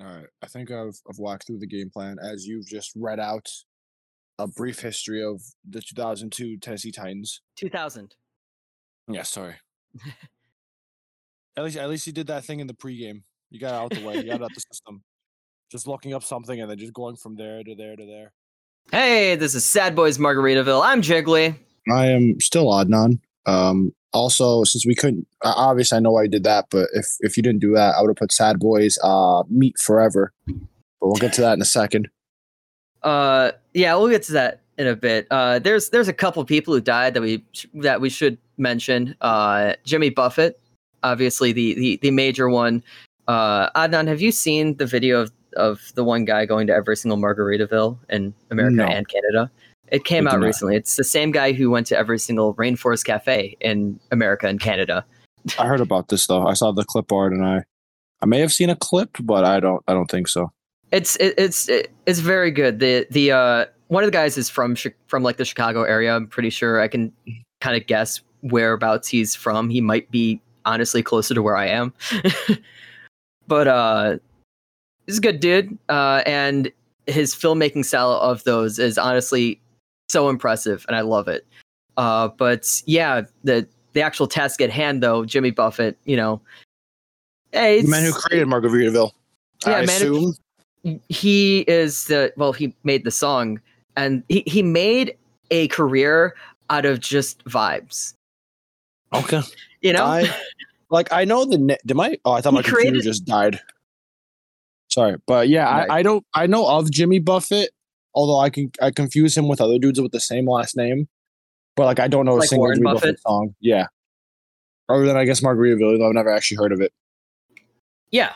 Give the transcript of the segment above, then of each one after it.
All right. I think I've, I've walked through the game plan as you've just read out a brief history of the 2002 Tennessee Titans. 2000. Yeah, sorry. at least, at least you did that thing in the pregame. You got out the way. You got out the system. Just looking up something and then just going from there to there to there. Hey, this is Sad Boys Margaritaville. I'm Jiggly. I am still Adnan. Um, also, since we couldn't, obviously, I know I did that, but if if you didn't do that, I would have put Sad Boys uh, Meet Forever. But we'll get to that in a second. Uh, yeah, we'll get to that in a bit. Uh, there's there's a couple people who died that we sh- that we should mention. Uh, Jimmy Buffett, obviously the the the major one. Uh, Adnan, have you seen the video of of the one guy going to every single Margaritaville in America No. and Canada? It came out recently. It's the same guy who went to every single Rainforest Cafe in America and Canada. I heard about this though. I saw the clip art, and I, I may have seen a clip, but I don't. I don't think so. It's it, it's it, it's very good. The the uh one of the guys is from from like the Chicago area. I'm pretty sure I can kind of guess whereabouts he's from. He might be honestly closer to where I am. but uh he's a good dude. Uh and his filmmaking style of those is honestly so impressive and I love it. Uh but yeah, the the actual task at hand though, Jimmy Buffett, you know, hey, The man who created Margaritaville. Yeah, I man assume. he is the well he made the song and he, he made a career out of just vibes Okay. you know I like I know the ne- did my oh I thought He my computer created- just died. Sorry, but yeah, Right. I, I don't I know of Jimmy Buffett, although I can I confuse him with other dudes with the same last name, but like I don't know a Like single Warren? Buffett song. Yeah, other than I guess Margaritaville, though I've never actually heard of it. yeah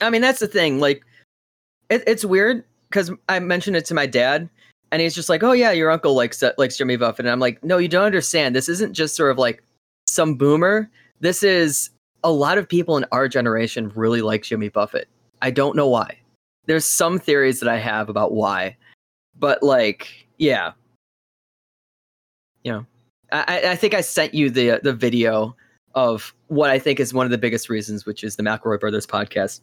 i mean that's the thing like it, it's weird because i mentioned it to my dad and he's just like oh yeah your uncle likes likes jimmy buffett and i'm like no you don't understand this isn't just sort of like some boomer this is a lot of people in our generation really like jimmy buffett i don't know why there's some theories that i have about why but like yeah. You know i I- i think i sent you the the video of what i think is one of the biggest reasons which is the mcelroy brothers podcast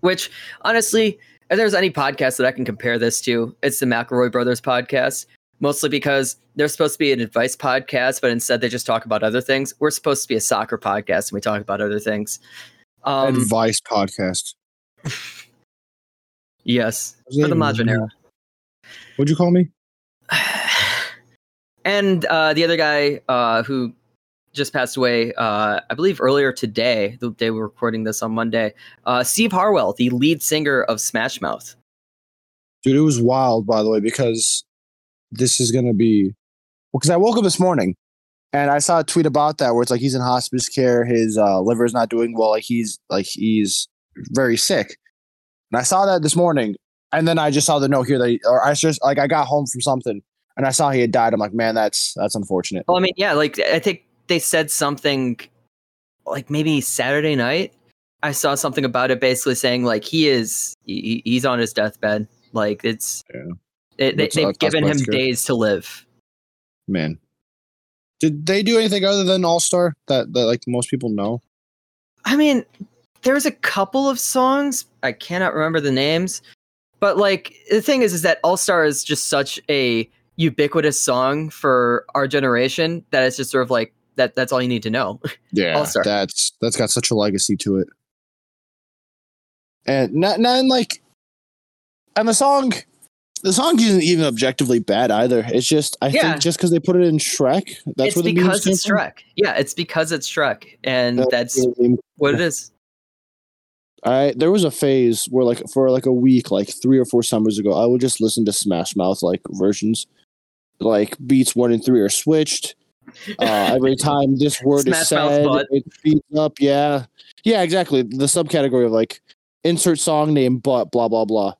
which honestly if there's any podcast that i can compare this to it's the mcelroy brothers podcast mostly because they're supposed to be an advice podcast but instead they just talk about other things. We're supposed to be a soccer podcast and we talk about other things. Um Advice podcast. yes for the modern era What'd you call me? and uh, the other guy uh, who just passed away, uh, I believe earlier today, the day we're recording this on Monday, uh, Steve Harwell, the lead singer of Smash Mouth. Dude, it was wild, by the way, because this is gonna be well, because I woke up this morning and I saw a tweet about that where it's like he's in hospice care, his uh, liver is not doing well, like he's like he's very sick. And I saw that this morning, and then I just saw the note here that, he, or I just like I got home from something and I saw he had died. I'm like, man, that's that's unfortunate. Well, I mean, yeah, like I think they said something like maybe Saturday night. I saw something about it basically saying like he is he, he's on his deathbed. Like it's Yeah. they, they, they've given him scary. days to live. Man, did they do anything other than All Star that that like most people know? I mean, there's a couple of songs I cannot remember the names, but like the thing is, is that All Star is just such a ubiquitous song for our generation that it's just sort of like that. That's all you need to know. Yeah, All-Star. that's that's got such a legacy to it. And not not in like and the song the song isn't even objectively bad either. It's just I Yeah. think just because they put it in Shrek, that's it's where the because it's. Shrek. Yeah, it's because it's Shrek, and that's meme. what it is. I there was a phase where like for like a week, like three or four summers ago, I would just listen to Smash Mouth like versions. Like beats one and three are switched. Uh, every time this word Smash is said, it speeds up. Yeah, yeah, exactly. The subcategory of like insert song name, but blah blah blah.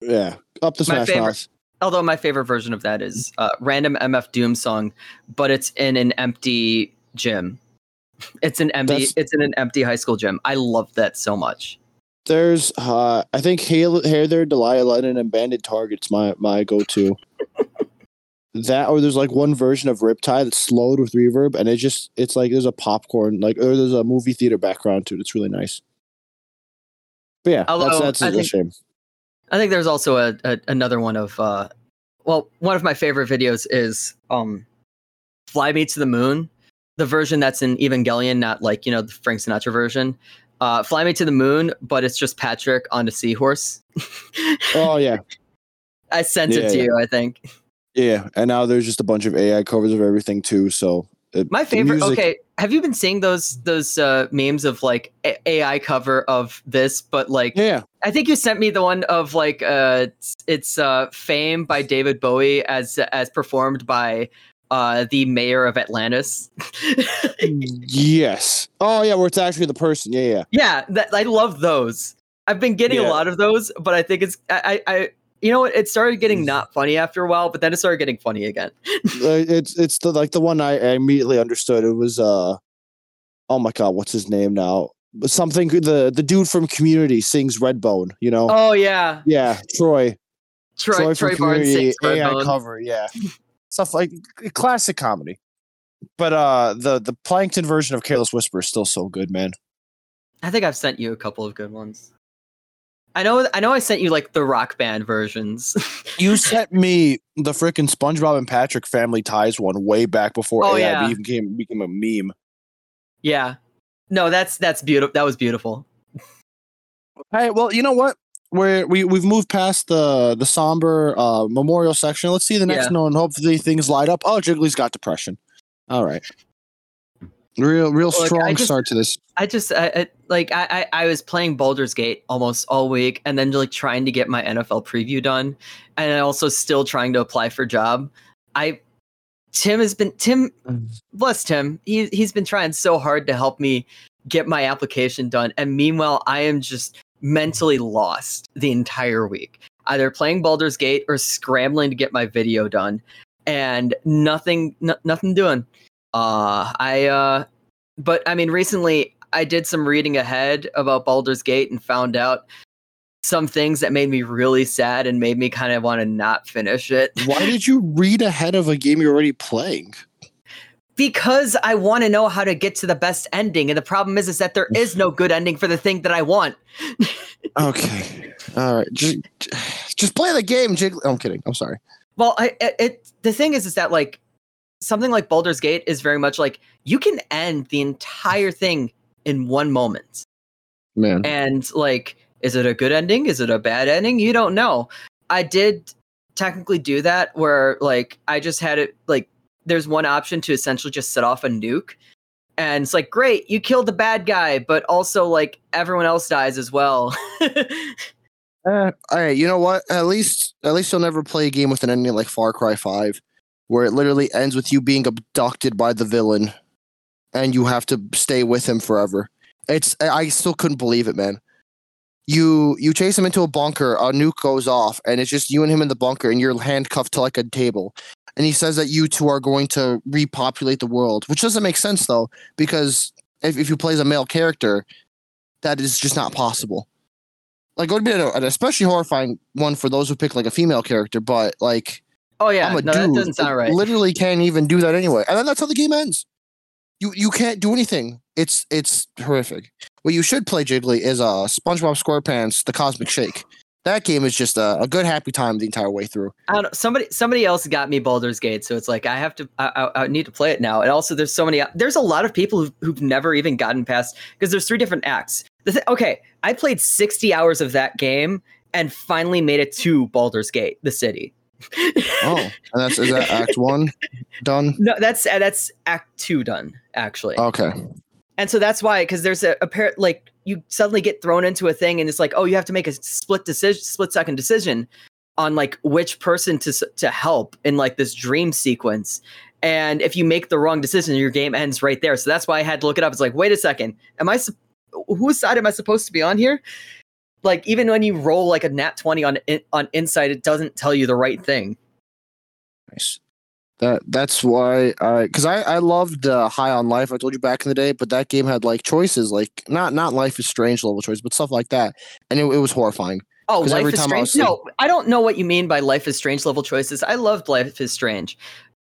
Yeah, up the My Smash favorite- Mouth. Although my favorite version of that is uh, random MF Doom song, but it's in an empty gym. It's an empty. That's- It's in an empty high school gym. I love that so much. There's, uh, I think Hair There, Delia Lennon, and Banded Target's my my go to. that or there's like one version of Riptide that's slowed with reverb, and it just it's like there's a popcorn like or there's a movie theater background to it. It's really nice. But yeah, Although, that's, that's a think- shame. I think there's also a, a another one of uh well, one of my favorite videos is um Fly Me to the Moon, the version that's in Evangelion, not like, you know, the Frank Sinatra version. Uh Fly Me to the Moon, but it's just Patrick on a seahorse. Oh yeah, I sent Yeah, it to yeah. you, I think. yeah. And now there's just a bunch of AI covers of everything too. So it, My favorite. music- okay, have you been seeing those those uh, memes of like A- AI cover of this? But like, Yeah, I think you sent me the one of like uh, it's, it's uh, "Fame" by David Bowie as as performed by uh, the mayor of Atlantis. yes. Oh yeah, where it's actually the person. Yeah, yeah. yeah, that, I love those. I've been getting Yeah. a lot of those, but I think it's I, I, you know what? It started getting Mm. not funny after a while, but then it started getting funny again. Uh, it's it's the like the one I, I immediately understood. It was uh, oh my god, what's his name now? Something the the dude from Community sings Redbone. You know? Oh yeah, Yeah, Troy. Troy from Troy Barnes Community, sings AI cover. Yeah, stuff like classic comedy. But uh, the the Plankton version of Careless Whisper is still so good, man. I think I've sent you a couple of good ones. I know I know I sent you like the rock band versions. You sent me the freaking SpongeBob and Patrick Family Ties one way back before Oh, AI yeah. became became a meme. yeah. No, that's that's beautiful. That was beautiful. Hey, well, you know what? We're, we we've moved past the the somber uh, memorial section. Let's see the next Yeah. one. Hopefully things light up. Oh, Jiggly's got depression. All right, real real Look, strong just- start to this. I just I, I, like I, I I was playing Baldur's Gate almost all week, and then like trying to get my NFL preview done, and also still trying to apply for job. I Tim has been Tim, bless Tim. He he's been trying so hard to help me get my application done, and meanwhile I am just mentally lost the entire week, either playing Baldur's Gate or scrambling to get my video done, and nothing n- nothing doing. Uh, I uh, but I mean recently I did some reading ahead about Baldur's Gate and found out some things that made me really sad and made me kind of want to not finish it. Why did you read ahead of a game you're already playing? Because I want to know how to get to the best ending. And the problem is, is that there is no good ending for the thing that I want. Okay, all right, just just play the game, Jiggly. Oh, I'm kidding. I'm sorry. Well, I it, it the thing is, is that like something like Baldur's Gate is very much like you can end the entire thing in one moment. Man, And like, is it a good ending? Is it a bad ending? You don't know. I did technically do that where like I just had it like there's one option to essentially just set off a nuke. And it's like, great, you killed the bad guy, but also like everyone else dies as well. Uh, all right, you know what? At least, at least you'll never play a game with an ending like Far Cry Five, where it literally ends with you being abducted by the villain, and you have to stay with him forever. It's I still couldn't believe it, man. You you chase him into a bunker, a nuke goes off, and it's just you and him in the bunker, and you're handcuffed to like a table. And he says that you two are going to repopulate the world, which doesn't make sense though, because if, if you play as a male character, that is just not possible like it would be an, an especially horrifying one for those who pick like a female character, but like oh yeah, I'm a no, that dude, doesn't sound right. literally can't even do that anyway, and then that's how the game ends. You you can't do anything. It's it's horrific. What you should play, Jiggly, is uh SpongeBob SquarePants: The Cosmic Shake. That game is just a, a good happy time the entire way through. I don't know. Somebody somebody else got me Baldur's Gate, so it's like I have to. I, I, I need to play it now. And also, there's so many. There's a lot of people who've, who've never even gotten past because there's three different acts. The th- okay, I played 60 hours of that game and finally made it to Baldur's Gate, the city. Oh, and that's is that Act One done? no, that's uh, that's Act Two done actually. Okay. and so that's why because there's a, a pair like you suddenly get thrown into a thing and it's like oh you have to make a split decision split second decision on like which person to to help in like this dream sequence. And if you make the wrong decision your game ends right there. So that's why i had to look it up. It's like wait a second. Am i whose side am i supposed to be on here? Like even when you roll like a nat 20 on on insight it doesn't tell you the right thing. Nice. That that's why I because I I loved uh, High on Life. I told you back in the day, but that game had like choices, like not not Life is Strange level choice, but stuff like that, and it, it was horrifying. Oh, Life every is time I Strange. was, like- no, I don't know what you mean by Life is Strange level choices. I loved Life is Strange.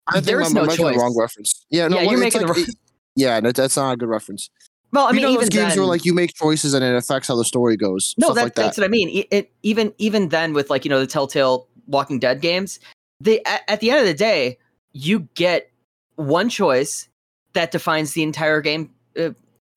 I think There I'm, is I'm no making the wrong reference. Yeah, no, Yeah, you're making like, the it- yeah, that, that's not a good reference. Well, I you mean, know even those games then, where like you make choices and it affects how the story goes. no, stuff that, like that. that's what I mean. It, it even even then with like you know the Telltale Walking Dead games, they at, at the end of the day, you get one choice that defines the entire game uh,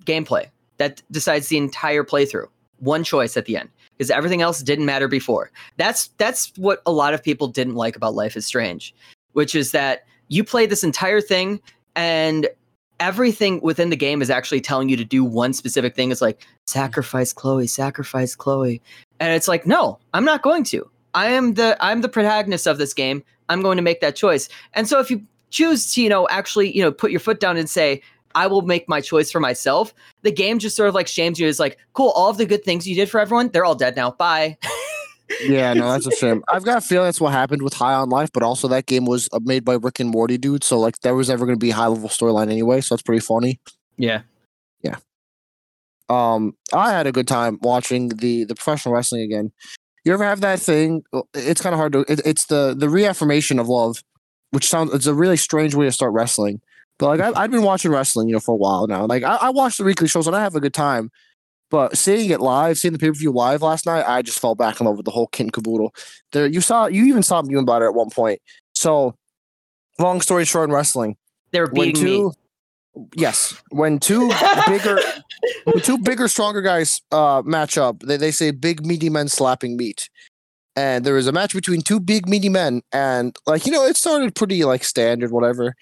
gameplay that decides the entire playthrough. One choice at the end because everything else didn't matter before. That's that's what a lot of people didn't like about Life is Strange, which is that you play this entire thing and everything within the game is actually telling you to do one specific thing. It's like sacrifice Chloe, sacrifice Chloe. And it's like, no, I'm not going to. I am the I'm the protagonist of this game. I'm going to make that choice. And so if you choose to, you know, actually, you know, put your foot down and say, I will make my choice for myself, the game just sort of like shames you. It's like, cool, all of the good things you did for everyone, they're all dead now. Bye. Yeah, no, that's a shame. I've got a feeling that's what happened with High on Life, but also that game was uh, made by Rick and Morty dude, so like there was never going to be a high level storyline anyway, so that's pretty funny. Yeah, yeah. Um, I had a good time watching the the professional wrestling again. You ever have that thing? uh, It's kind of hard to. It, it's the the reaffirmation of love, which sounds it's a really strange way to start wrestling. But like I, I've been watching wrestling, you know, for a while now. Like I, I watch the weekly shows and I have a good time. But seeing it live, seeing the pay per view live last night, I just fell back in love with the whole kit and caboodle. There, you saw, you even saw it at one point. So, long story short, in wrestling, They were when beating me. Yes, when two bigger, when two bigger, stronger guys uh, match up, they, they say big meaty men slapping meat. And there was a match between two big meaty men, and like you know, it started pretty like standard, whatever.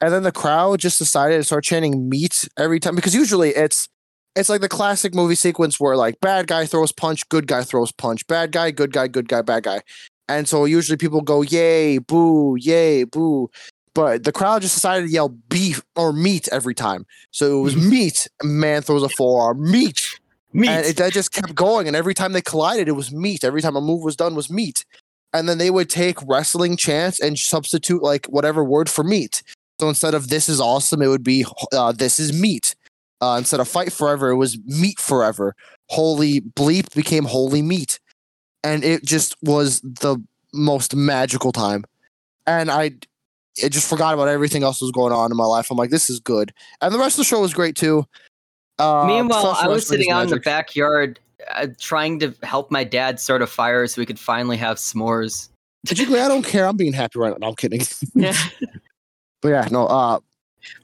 And then the crowd just decided to start chanting meat every time because usually it's it's like the classic movie sequence where like bad guy throws punch, good guy throws punch, bad guy, good guy, good guy, bad guy. And so usually people go yay, boo, yay, boo. But the crowd just decided to yell beef or meat every time. So it was meat, man throws a forearm, meat. Meat. And it, that just kept going. And every time they collided, it was meat. Every time a move was done was meat. And then they would take wrestling chants and substitute like whatever word for meat. So instead of this is awesome, it would be uh, this is meat. Uh, instead of fight forever, it was meat forever. Holy bleep became holy meat. And it just was the most magical time. And I I just forgot about everything else that was going on in my life. I'm like, this is good. And the rest of the show was great too. Uh, Meanwhile, I was sitting out in the backyard uh, trying to help my dad start a fire so we could finally have s'mores. Particularly, I don't care. I'm being happy right now. No, I'm kidding. Yeah. But yeah, no. Uh,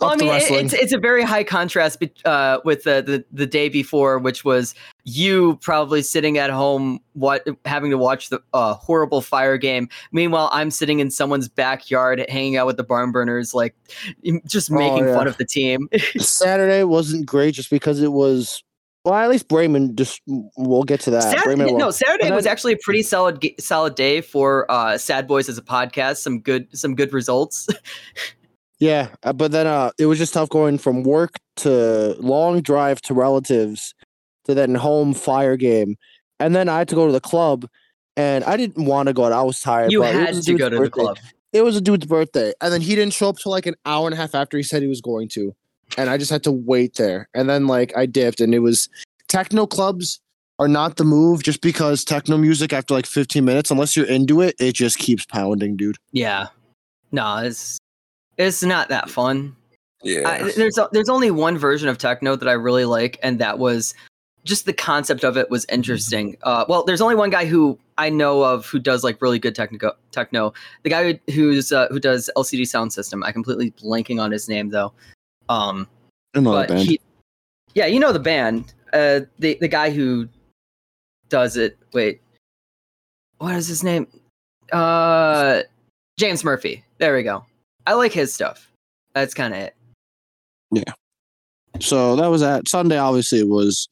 Well, I mean, it- it's it's a very high contrast be- uh, with the, the the day before, which was you probably sitting at home, what having to watch the uh, horrible fire game. Meanwhile, I'm sitting in someone's backyard, hanging out with the barn burners, like just Oh, making fun of the team. Saturday wasn't great just because it was. Well, at least Brayman. Just we'll get to that. Saturday, no, Saturday But was actually a pretty solid solid day for uh, Sad Boys as a podcast. Some good some good results. Yeah, uh, but then uh, it was just tough going from work to long drive to relatives to then home fire game, and then I had to go to the club, and I didn't want to go. out. I was tired. you but it had was a to dude's go to the birthday. club. It was a dude's birthday, and then he didn't show up till like an hour and a half after he said he was going to, and I just had to wait there. And then like I dipped, and it was techno clubs are not the move just because techno music after like 15 minutes, unless you're into it, it just keeps pounding, dude. Yeah, no, it's it's not that fun. Yeah. I, there's o- there's only one version of techno that I really like, and that was just the concept of it was interesting. Uh, well, there's only one guy who I know of who does like really good technico techno. The guy who, who's uh, who does LCD Soundsystem. I completely blanking on his name though. Um, Another but band. he, yeah, you know the band. Uh, the the guy who does it. Wait, what is his name? Uh, James Murphy. There we go. I like his stuff. That's kind of it. Yeah. So that was at Sunday. Obviously, was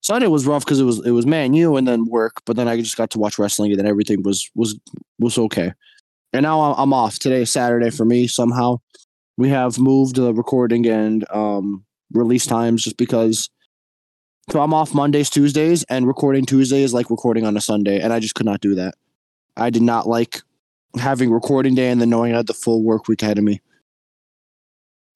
Sunday was rough because it was it was Man U and then work, but then I just got to watch wrestling and then everything was was was okay. And now I'm, I'm off today, is Saturday for me. Somehow we have moved the recording and um, release times just because. So I'm off Mondays, Tuesdays, and recording Tuesday is like recording on a Sunday, and I just could not do that. I did not like having recording day and then knowing I had the full work week ahead of me.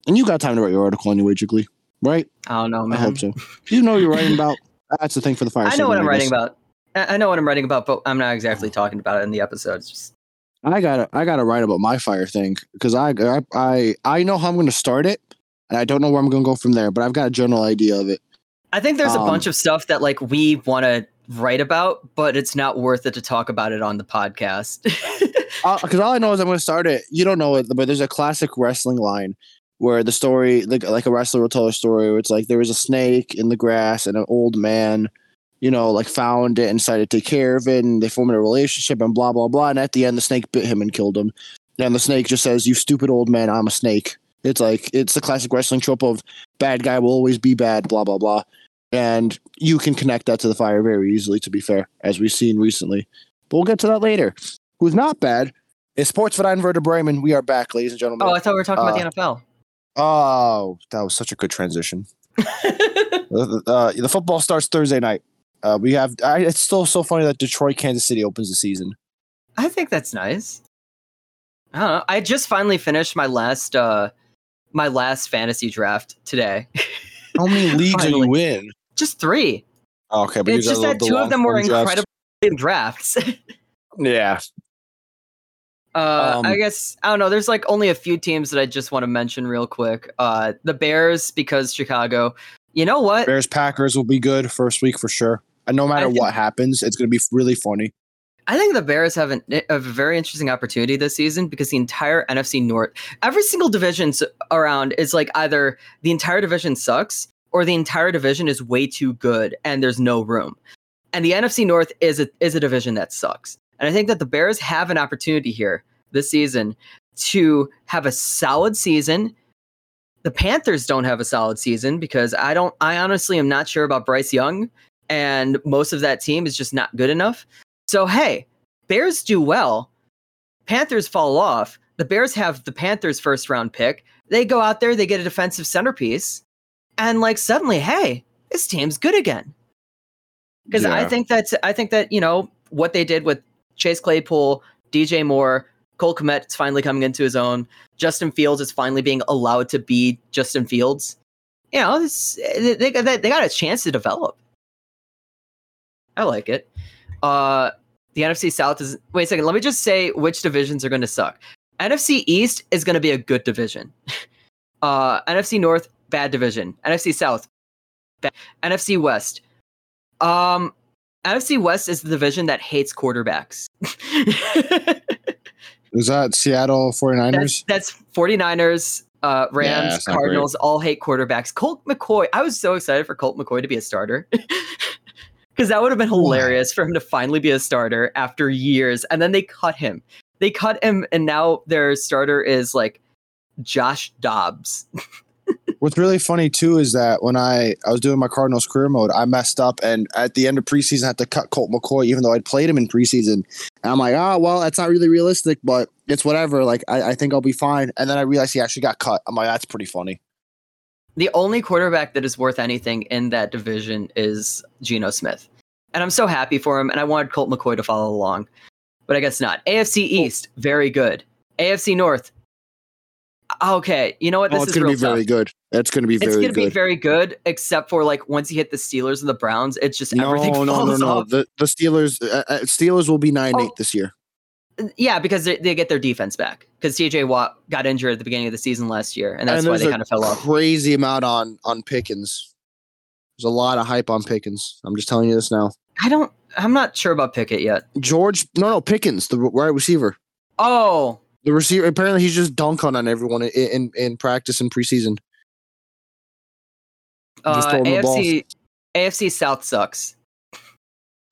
And you got time to write your article anyway, Jiggly, right? I don't know, I hope so. You know you're writing about. That's the thing for the fire. I know what I'm writing about. I know what I'm writing about, but I'm not exactly talking about it in the episode. It's just I gotta, I gotta write about my fire thing because I, I, I, I know how I'm going to start it, and I don't know where I'm going to go from there. But I've got a general idea of it. I think there's a Um, bunch of stuff that like we want to write about, but it's not worth it to talk about it on the podcast. because all I know is I'm going to start it. You don't know it, but there's a classic wrestling line where the story, like, like a wrestler will tell a story where it's like there was a snake in the grass and an old man, you know, like found it and decided to take care of it, and they formed a relationship and blah blah blah. And at the end, the snake bit him and killed him. And the snake just says, "You stupid old man, I'm a snake." It's like it's the classic wrestling trope of bad guy will always be bad, blah blah blah. And you can connect that to the fire very easily, to be fair, as we've seen recently. But we'll get to that later. Who's not bad is Sportsverein Werder Bremen. We are back, ladies and gentlemen. oh, I thought we were talking Uh, about the NFL. Oh, that was such a good transition. Uh, uh, the football starts Thursday night. Uh, we have. I, it's still so funny that Detroit, Kansas City opens the season. I think that's nice. I don't know. I just finally finished my last uh my last fantasy draft today. How many leagues are you Finally. in? just three. Oh, okay, but It's just that two of them were drafts. incredible drafts. Yeah, Uh, Um, I guess I don't know. There's like only a few teams that I just want to mention real quick. Uh, the Bears because Chicago. You know what? Bears Packers will be good first week for sure. And no matter think- what happens, it's going to be really funny. I think the Bears have an, a very interesting opportunity this season because the entire NFC North, every single division around is like either the entire division sucks or the entire division is way too good and there's no room. And the NFC North is a is a division that sucks. And I think that the Bears have an opportunity here this season to have a solid season. The Panthers don't have a solid season because I don't I honestly am not sure about Bryce Young and most of that team is just not good enough. So hey, Bears do well. Panthers fall off. The Bears have the Panthers first round pick. They go out there, they get a defensive centerpiece, and like suddenly, hey, this team's good again. Because I think that's I think that, you know, what they did with Chase Claypool, DJ Moore, Cole Kmet's finally coming into his own. Justin Fields is finally being allowed to be Justin Fields. You know, they, they, got- they got a chance to develop. I like it. Uh, the NFC South is. Wait a second. Let me just say which divisions are going to suck. NFC East is going to be a good division. Uh, NFC North, bad division. NFC South, bad. NFC West. Um, NFC West is the division that hates quarterbacks. Is that Seattle 49ers? that's, that's 49ers, uh, Rams, not Cardinals, all hate quarterbacks. Colt McCoy. I was so excited for Colt McCoy to be a starter. Because that would have been hilarious for him to finally be a starter after years. And then they cut him. They cut him, and now their starter is like Josh Dobbs. What's really funny too is that when I, I was doing my Cardinals career mode, I messed up and at the end of preseason I had to cut Colt McCoy, even though I'd played him in preseason. And I'm like, oh well, that's not really realistic, but it's whatever. Like I, I think I'll be fine. And then I realized he actually got cut. I'm like, that's pretty funny. The only quarterback that is worth anything in that division is Geno Smith. And I'm so happy for him, and I wanted Colt McCoy to follow along. But I guess not. AFC East, very good. AFC North. Okay, you know what? This oh, it's is gonna real be very good. It's gonna be very. It's going to be very good, except for like once you hit the Steelers and the Browns, it's just no, everything no, no, falls no. off. The the Steelers uh, uh, Steelers will be nine Oh. eight this year. Yeah, because they, they get their defense back. Because TJ Watt got injured at the beginning of the season last year, and that's and why they kind of fell off. crazy amount on on Pickens. There's a lot of hype on Pickens. I'm just telling you this now. I don't. I'm not sure about Pickett yet. George, no, no, Pickens, the wide receiver. Oh, The receiver apparently he's just dunking on everyone in in, in practice and preseason. Just uh, throw him the ball. AFC AFC South sucks.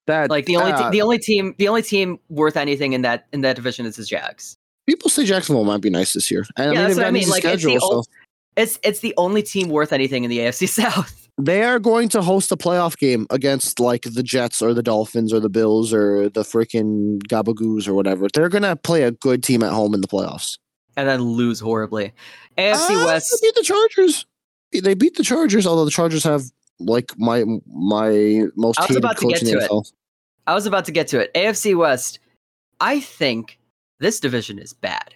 That Like the only uh, te- the only team the only team worth anything in that in that division is the Jags. people say Jacksonville might be nice this year. And Yeah, I that's mean, what I mean. Like, an it's the schedule, so It's it's the only team worth anything in the AFC South. They are going to host a playoff game against like the Jets or the Dolphins or the Bills or the freaking Gabagoos or whatever. They're gonna play a good team at home in the playoffs. and then lose horribly. AFC Uh, West. They beat the Chargers. They beat the Chargers, although the Chargers have like my my most I was about to get to it. NFL. I was about to get to it. AFC West. I think this division is bad.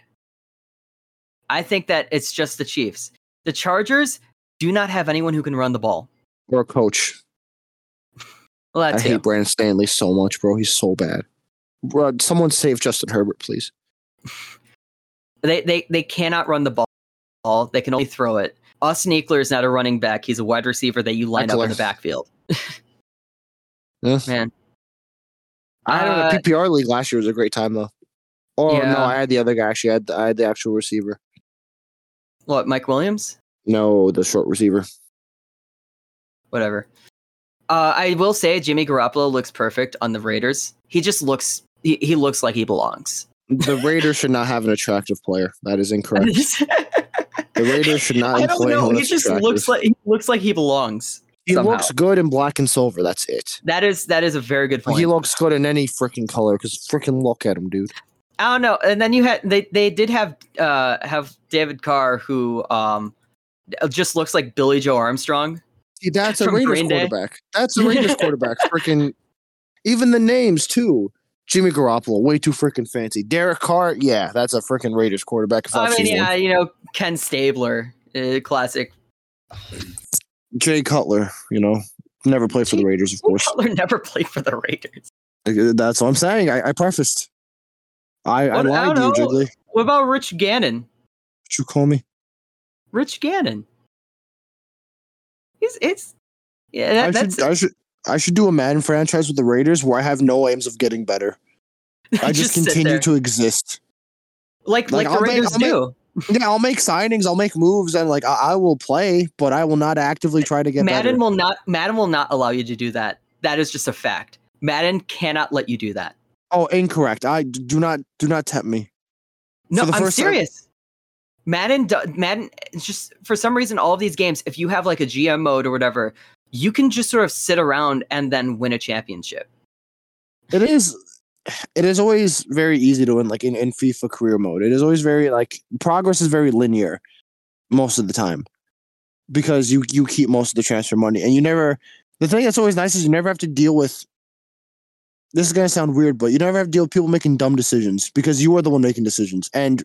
I think that it's just the Chiefs. The Chargers do not have anyone who can run the ball. Or a coach. Well, I hate Brandon Staley so much, bro. He's so bad. Bro, someone save Justin Herbert, please. They they they cannot run the ball. They can only throw it. Austin Ekeler is not a running back. He's a wide receiver that you line up in the backfield. yes. Man, I don't know. Uh, PPR league last year was a great time though. Oh Yeah. no, I had the other guy. Actually, I had, I had the actual receiver. what? Mike Williams? No, the short receiver. Whatever. Uh, I will say Jimmy Garoppolo looks perfect on the Raiders. He just looks. He, he looks like he belongs. The Raiders should not have an attractive player. That is incorrect. The Raiders should not I don't know. He just attractive. looks like he looks like he belongs. he somehow. looks good in black and silver. That's it. That is that is a very good point. He looks good in any freaking color. Because freaking look at him, dude. I don't know. And then you had they they did have uh have David Carr who um just looks like Billie Joe Armstrong. See, that's a Raiders Green Day. quarterback. That's a Raiders quarterback. Freaking, even the names too. Jimmy Garoppolo, way too freaking fancy. Derek Carr, yeah, that's a freaking Raiders quarterback. I mean, yeah, one. you know Ken Stabler, uh, classic. Jay Cutler, you know, never played for the Raiders, of course. Cutler never played for the Raiders. Uh, That's what I'm saying. I, I prefaced. I, I What- I lied to you. Jiggly. What about Rich Gannon? What you call me? Rich Gannon. He's it's yeah. I That, that's should, I should, I should do a Madden franchise with the Raiders where I have no aims of getting better. I just, sit continue to exist. like like, like, the I'll make- Raiders make- do. Yeah, I'll make signings, I'll make moves, and like I, I will play, but I will not actively try to get Madden better. will not Madden will not allow you to do that. That is just a fact. Madden cannot let you do that. Oh, incorrect. I do not do not tempt me. No, I'm first time- serious. Madden, Madden, just for some reason, all of these games, if you have like a GM mode or whatever, you can just sort of sit around and then win a championship. It is it is always very easy to win like in, in FIFA career mode. It is always very like progress is very linear most of the time. Because you you keep most of the transfer money and you never the thing that's always nice is you never have to deal with this is gonna sound weird, but you never have to deal with people making dumb decisions because you are the one making decisions. And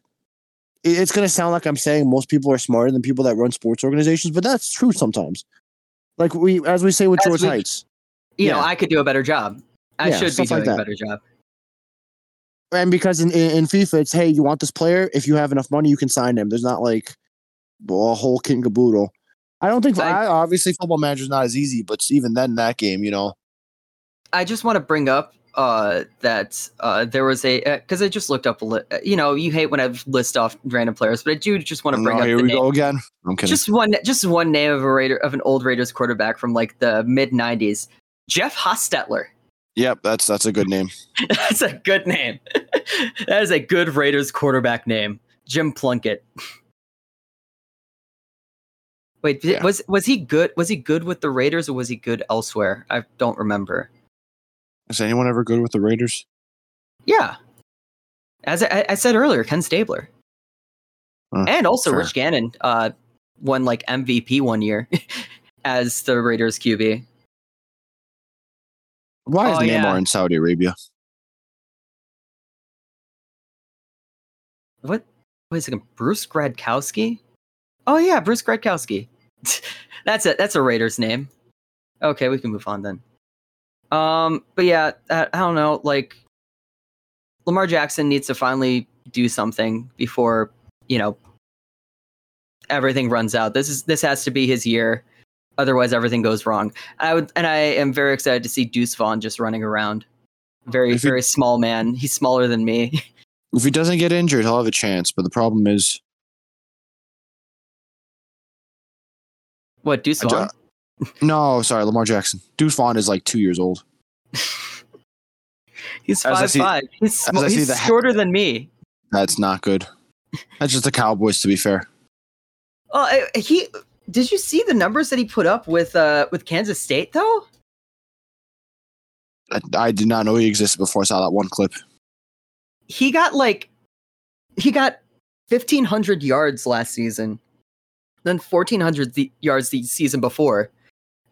it- it's gonna sound like I'm saying most people are smarter than people that run sports organizations, but that's true sometimes. Like we as we say with As George we- Heights. You know, Yeah. I could do a better job. I Yeah, should be stuff like doing a better job. and because in, in, in FIFA, it's hey, you want this player? If you have enough money, you can sign him. There's not like well, a whole kit and caboodle. I don't think I- I, obviously football manager's not as easy, but even then, that game, you know, I just want to bring up uh, that uh, there was a because I just looked up a li- uh, you know you hate when I list off random players, but I do just want to bring Oh, up here we name. go again. I'm kidding. just one just one name of a Raider of an old Raiders quarterback from like the mid '90s, Jeff Hostetler. yep, that's that's a good name. That's a good name. that is a good Raiders quarterback name, Jim Plunkett. Wait, Yeah. was was he good? Was he good with the Raiders or was he good elsewhere? I don't remember. Is anyone ever good with the Raiders? Yeah, as I, I said earlier, Ken Stabler, Huh, and also fair. Rich Gannon uh, won like MVP one year as the Raiders QB. Why is Oh, Neymar yeah. in Saudi Arabia? What? Wait a second. Bruce Gradkowski? Oh yeah, Bruce Gradkowski. that's it. That's a Raiders name. Okay, we can move on then. Um, but yeah, I, I don't know. Like, Lamar Jackson needs to finally do something before you know everything runs out. This is this has to be his year. Otherwise, everything goes wrong. I would, and I am very excited to see Deuce Vaughn just running around. Very, If he- very small man. He's smaller than me. If he doesn't get injured, he'll have a chance. But the problem is, what Deuce Vaughn? No, sorry, Lamar Jackson. Deuce Vaughn is like two years old. He's As five see- five. He's, as sm- he's the shorter than me. That's not good. That's just the Cowboys, to be fair. Oh, I- he did you see the numbers that he put up with uh with Kansas State though? I, I did not know he existed before I saw that one clip. He got like he got fifteen hundred yards last season, then fourteen hundred the yards the season before,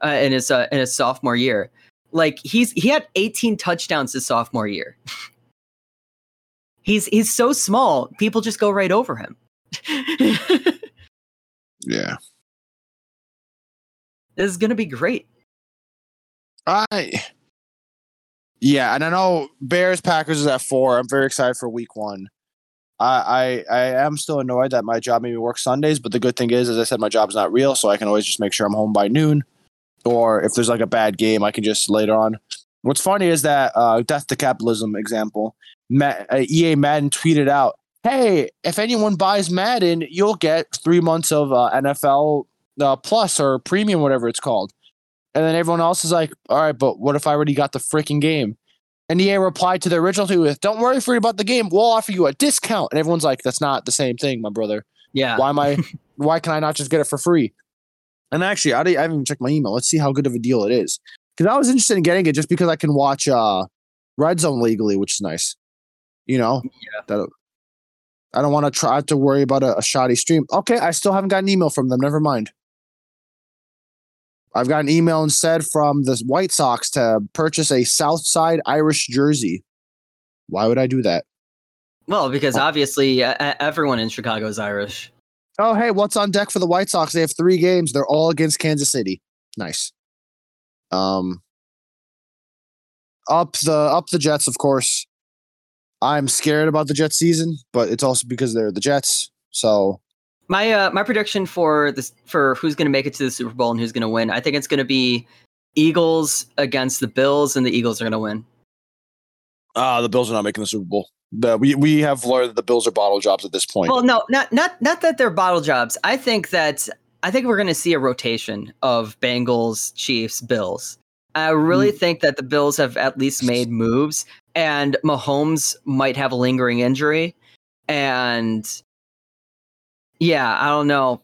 uh, in his uh, in his sophomore year. Like he's he had eighteen touchdowns his sophomore year. he's he's so small, people just go right over him. Yeah. this is gonna be great. I yeah, and I know Bears Packers is at four. I'm very excited for week one. I, I I am still annoyed that my job made me work Sundays, but the good thing is, as I said, my job's not real, so I can always just make sure I'm home by noon. Or if there's like a bad game, I can just later on. What's funny is that uh, death to capitalism example. Ma- uh, EA Madden tweeted out, "Hey, if anyone buys Madden, you'll get three months of uh, NFL uh, Plus or Premium, whatever it's called." And then everyone else is like, "All right, but what if I already got the freaking game?" And EA replied to the original tweet with, "Don't worry for about the game. We'll offer you a discount." And everyone's like, "That's not the same thing, my brother. Yeah. Why am I? why can I not just get it for free?" And actually, I, didn't- I haven't even checked my email. Let's see how good of a deal it is. Because I was interested in getting it just because I can watch uh, Red Zone legally, which is nice. You know, Yeah. That I don't want to try to worry about a, a shoddy stream. Okay, I still haven't got an email from them. Never mind. I've got an email instead from the White Sox to purchase a Southside Irish jersey. Why would I do that? Well, because obviously uh, uh, everyone in Chicago is Irish. Oh, hey, what's on deck for the White Sox? They have three games. They're all against Kansas City. Nice. Um, up the up the Jets, of course. I'm scared about the Jets season, but it's also because they're the Jets. So My uh, my prediction for this for who's going to make it to the Super Bowl and who's going to win, I think it's going to be Eagles against the Bills, and the Eagles are going to win. uh the Bills are not making the Super Bowl. The, we we have learned that the Bills are bottle jobs at this point. Well, no, not not not that they're bottle jobs. I think that I think we're going to see a rotation of Bengals, Chiefs, Bills. I really hmm. think that the Bills have at least made moves, and Mahomes might have a lingering injury, and yeah, I don't know.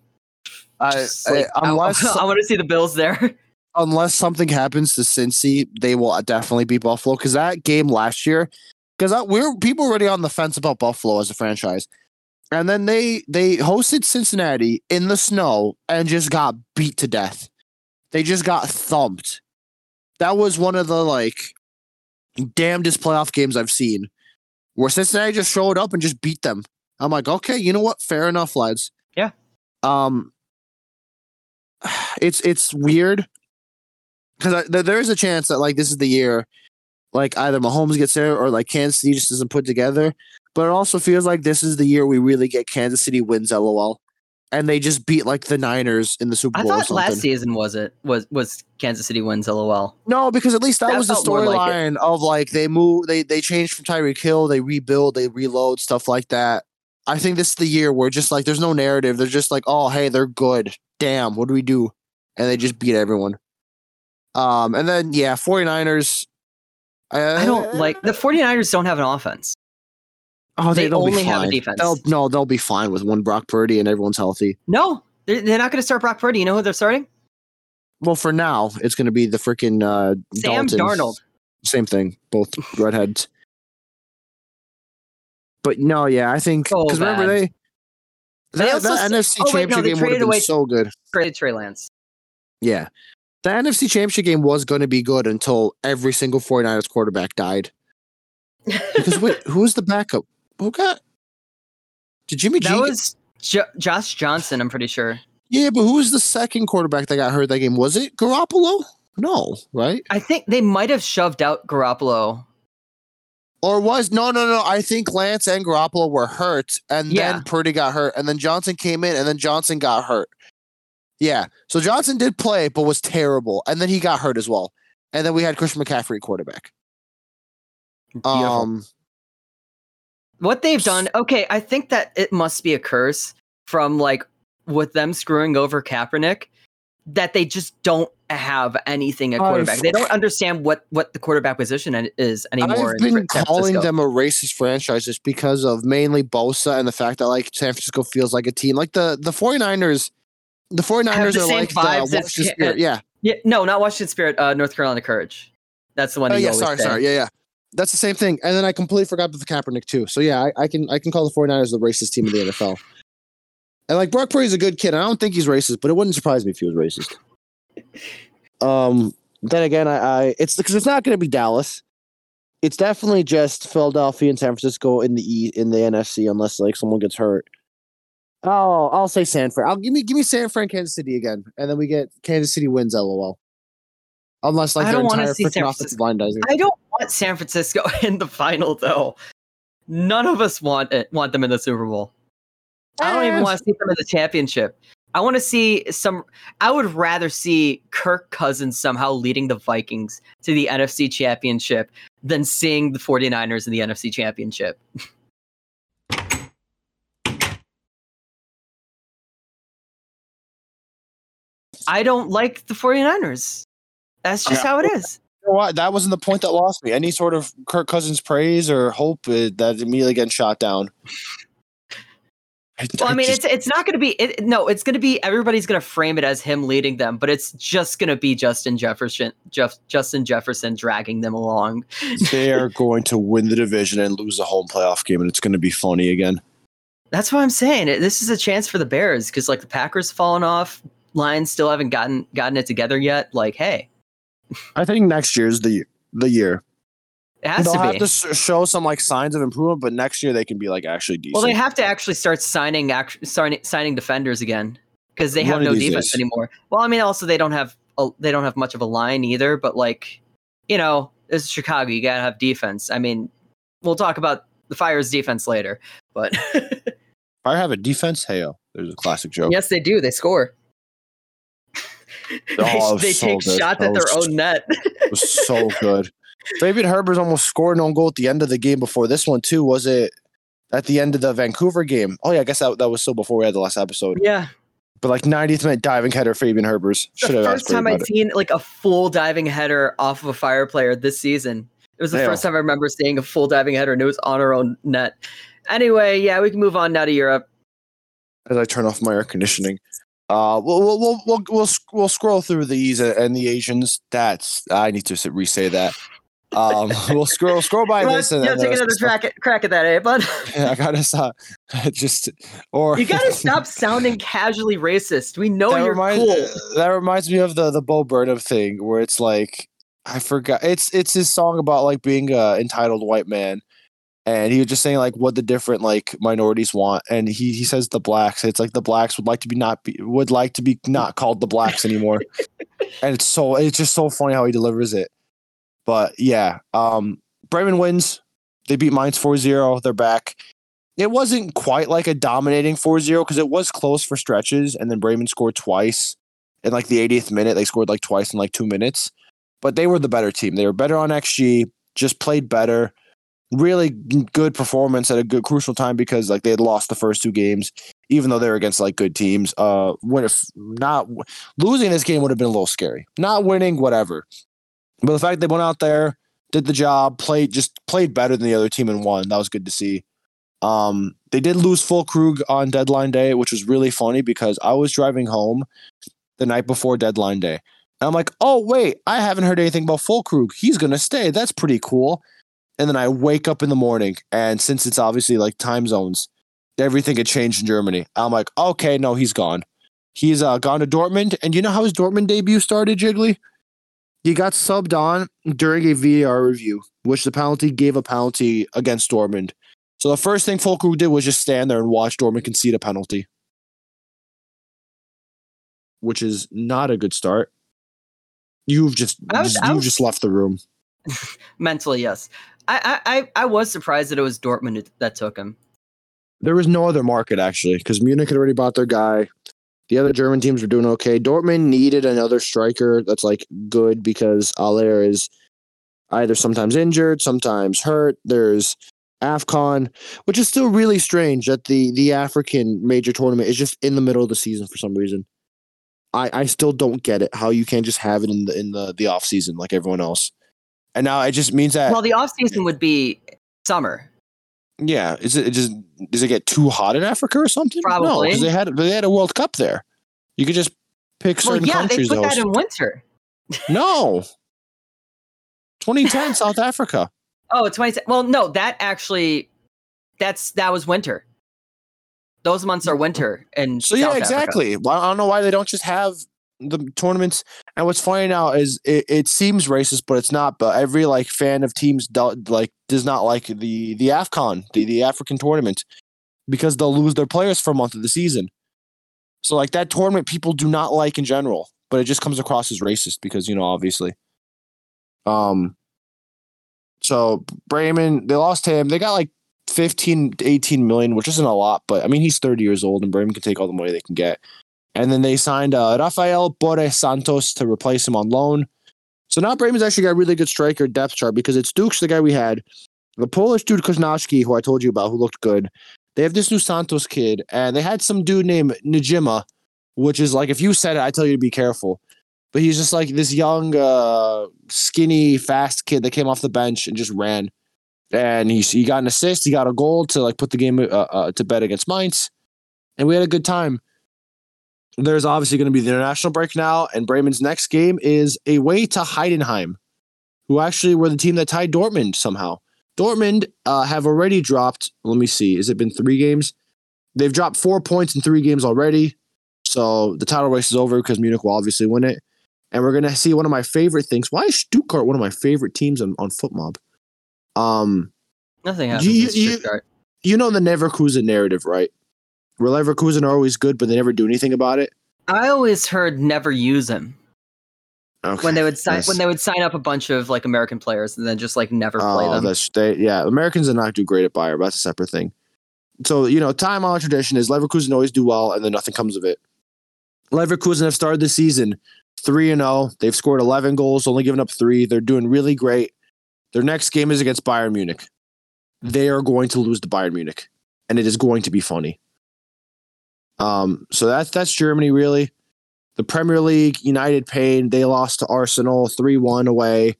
I, I- like, I- unless I, want to see the Bills there. unless something happens to Cincy, they will definitely beat Buffalo. Because that game last year, because we're people already on the fence about Buffalo as a franchise, and then they they hosted Cincinnati in the snow and just got beat to death. They just got thumped. That was one of the like damnedest playoff games I've seen, where Cincinnati just showed up and just beat them. I'm like, okay, you know what? Fair enough, lads. Yeah. Um, it's it's weird because th- there is a chance that like this is the year, like either Mahomes gets there or like Kansas City just doesn't put together. But it also feels like this is the year we really get Kansas City wins, lol, and they just beat like the Niners in the Super I Bowl. or thought last season was it was was Kansas City wins LOL. No, because at least that, That was the more like storyline of like they move, they they change from Tyreek Hill, they rebuild, they reload, stuff like that. I think this is the year where just like there's no narrative. They're just like, oh hey, they're good. Damn, what do we do? And they just beat everyone. Um, and then yeah, 49ers. Uh, I don't like the 49ers don't have an offense. Oh, they, they only have a defense. They'll no, they'll be fine with one Brock Purdy and everyone's healthy. No, they're, they're not going to start Brock Purdy. You know who they're starting? Well, for now, it's going to be the freaking uh, Sam Dalton. Darnold. Same thing, both redheads. But no, yeah, I think So because remember bad. they They that, also that NFC oh, wait, no, championship game would have been so good. Traded Trey Lance. Yeah, the NFC championship game was going to be good until every single 49ers quarterback died. Because wait, who was the backup? Who got? Did Jimmy G? that was jo- Josh Johnson. I'm pretty sure. yeah, but who was the second quarterback that got hurt that game? Was it Garoppolo? No, right? I think they might have shoved out Garoppolo. Or was no, no, no. I think Lance and Garoppolo were hurt, and Yeah. then Purdy got hurt, and then Johnson came in, and then Johnson got hurt. Yeah, so Johnson did play, but was terrible, and then he got hurt as well. And then we had Christian McCaffrey quarterback. Beautiful. Um, what they've done, okay, I think that it must be a curse from like with them screwing over Kaepernick that they just don't have anything at I've- quarterback. They don't understand what what the quarterback position an- is anymore. I've been San calling them a racist franchise just because of mainly Bosa and the fact that like San Francisco feels like a team. Like the the 49ers, the 49ers the are like the Washington Spirit. Yeah. Yeah, no, not Washington Spirit. Uh, North Carolina Courage. That's the one. Oh that you yeah, sorry, say. sorry. Yeah, yeah. That's the same thing. And then I completely forgot about the Kaepernick too. So yeah, I, I can I can call the 49ers the racist team of the NFL. And like Brock Purdy's a good kid. I don't think he's racist, but it wouldn't surprise me if he was racist. Um then again, I, I it's because it's not gonna be Dallas. It's definitely just Philadelphia and San Francisco in the E in the NFC unless like someone gets hurt. Oh, I'll say San Fran. I'll give me give me San Fran, Kansas City again, and then we get Kansas City wins. LOL. Unless like I their don't entire see freaking offensive line does it. I don't want San Francisco in the final though. None of us want it, want them in the Super Bowl. I don't even Eh. want to see them in the championship. I want to see some. I would rather see Kirk Cousins somehow leading the Vikings to the NFC championship than seeing the 49ers in the NFC championship. I don't like the 49ers. That's just Yeah. how it is. You know? That wasn't the point that lost me. Any sort of Kirk Cousins praise or hope uh, that immediately getting shot down. Well, I mean, just- it's it's not going to be it, no. It's going to be everybody's going to frame it as him leading them, but it's just going to be Justin Jefferson, Jeff, Justin Jefferson dragging them along. they are going to win the division and lose the home playoff game, and it's going to be funny again. That's what I'm saying. This is a chance for the Bears because like the Packers fallen off, Lions still haven't gotten gotten it together yet. Like, hey, I think next year's the the year. it has They'll to have be. to show some like signs of improvement, but next year they can be like actually decent. well, they have to actually start signing act, signing, signing defenders again because they have of no defense days. anymore. Well, I mean, also they don't have a, they don't have much of a line either. But like, you know, this is Chicago. You gotta have defense. I mean, we'll talk about the Fire's defense later, but Fire have a defense. Hey, there's a classic joke. yes, they do. They score. They Oh, they so take good. shots That at their own net. It was so good. Fabian Herbers almost scored an own goal at the end of the game before this one too. Was it at the end of the Vancouver game? Oh yeah, I guess that, that was still before we had the last episode. yeah, But like 90th minute diving header, Fabian Herbers the should have first time I'd it. seen like a full diving header off of a fire player this season. It was the Yeah. first time I remember seeing a full diving header, and it was on our own net. Anyway, yeah, we can move on now to Europe. As I turn off my air conditioning, uh, we'll we'll we'll we'll, we'll, we'll scroll through these and, the Asians. That's I need to re-say that. Um, we'll scroll scroll by this and, and take another crack at, crack at that, eh, bud? Yeah, I gotta stop. Just or You gotta stop sounding casually racist. We know that you're reminds, cool. That reminds me of the the Bo Burnham thing where it's like I forgot. It's it's his song about like being a entitled white man, and he was just saying like what the different like minorities want, and he he says the blacks. It's like the blacks would like to be not be would like to be not called the blacks anymore, and it's so it's just so funny how he delivers it. But yeah, um, Bremen wins. They beat Mainz 4-0. They're back. It wasn't quite like a dominating 4-0 because it was close for stretches, and then Bremen scored twice in like the 80th minute. They scored like twice in like two minutes, but they were the better team. They were better on XG, just played better. Really good performance at a good crucial time because like they had lost the first two games, even though they were against like good teams. Uh, when if not losing this game would have been a little scary. Not winning, whatever. But the fact they went out there, did the job, played just played better than the other team and won. That was good to see. Um, they did lose Füllkrug on deadline day, which was really funny because I was driving home the night before deadline day. And I'm like, oh wait, I haven't heard anything about Füllkrug. He's gonna stay. That's pretty cool. And then I wake up in the morning, and since it's obviously like time zones, everything had changed in Germany. I'm like, okay, no, he's gone. He's uh, gone to Dortmund, and you know how his Dortmund debut started, Jiggly? He got subbed on during a VAR review, which the penalty gave a penalty against Dortmund. So the first thing Füllkrug did was just stand there and watch Dortmund concede a penalty, which is not a good start. You've just, was- you've was- just left the room. Mentally, yes. I, I, I- was surprised that it was Dortmund that took him. There was no other market actually because Munich had already bought their guy. The other German teams were doing okay. Dortmund needed another striker that's like good because Haller is either sometimes injured, sometimes hurt. There's AFCON, which is still really strange that the the African major tournament is just in the middle of the season for some reason. I, I still don't get it how you can't just have it in the in the, the off season like everyone else. And now it just means that Well, the off season would be summer. Yeah, is it, it just does it get too hot in Africa or something? No, Probably. because they had they had a World Cup there. You could just pick Well, certain yeah, they put that in winter. no, 2010 South Africa. Oh, it's 20. Well, no, that actually, that's that was winter. Those months are winter, and So yeah, exactly. Well, I don't know why they don't just have the tournaments. And what's funny now is it, it seems racist, but it's not. But every like fan of teams do, like does not like the the Afcon, the the African tournament, because they'll lose their players for a month of the season. So like that tournament, people do not like in general, but it just comes across as racist because you know obviously. Um. So Bremen, they lost him. They got like 15 to 18 million, which isn't a lot, but I mean he's 30 years old and Bremen can take all the money they can get. And then they signed uh, Rafael Borre Santos to replace him on loan. So now Bremen's actually got a really good striker depth chart because it's Ducksch, the guy we had, the Polish dude Kownacki, who I told you about, who looked good. They have this new Santos kid, and they had some dude named Njinmah, which is like if you said it, I tell you to be careful. But he's just like this young, uh, skinny, fast kid that came off the bench and just ran. And he he got an assist, he got a goal to like put the game uh, uh, to bed against Mainz, and we had a good time. There's obviously going to be the international break now, and Bremen's next game is away to Heidenheim, who actually were the team that tied Dortmund somehow. Dortmund uh, have already dropped. Let me see. Has it been three games? They've dropped four points in three games already. So the title race is over because Munich will obviously win it. And we're gonna see one of my favorite things. Why is Stuttgart one of my favorite teams on, on FotMob? Um, Nothing happens. You- you- you know the Leverkusen narrative, right? Where Leverkusen are always good, but they never do anything about it. I always heard never use him Okay. when they would sign That's- when they would sign up a bunch of like American players and then just like never oh, play Oh, them. that's they. Yeah, Americans do not do great at Bayer, but that's a separate thing. So you know, time honored tradition is Leverkusen always do well, and then nothing comes of it. Leverkusen have started the season three and zero. They've scored eleven goals, only given up three. They're doing really great. Their next game is against Bayern Munich. They are going to lose to Bayern Munich, and it is going to be funny. Um, so that's that's Germany really. The Premier League, United pain. They lost to Arsenal three one away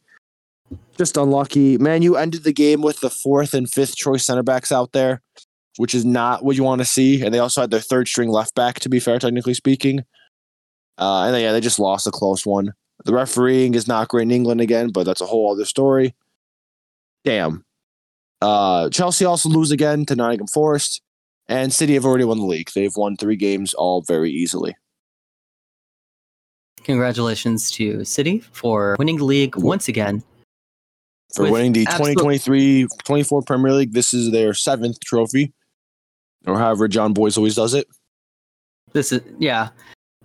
just unlucky. Man, you ended the game with the fourth and fifth choice center backs out there, which is not what you want to see. And they also had their third string left back, to be fair, technically speaking. Uh, and then, yeah, they just lost a close one. The refereeing is not great in England again, but that's a whole other story. Damn. Uh, Chelsea also lose again to Nottingham Forest, and City have already won the league. They've won three games all very easily. Congratulations to City for winning the league once again. for winning the absolute- 2023 24 Premier League. This is their seventh trophy, or however John Boys always does it. This is yeah,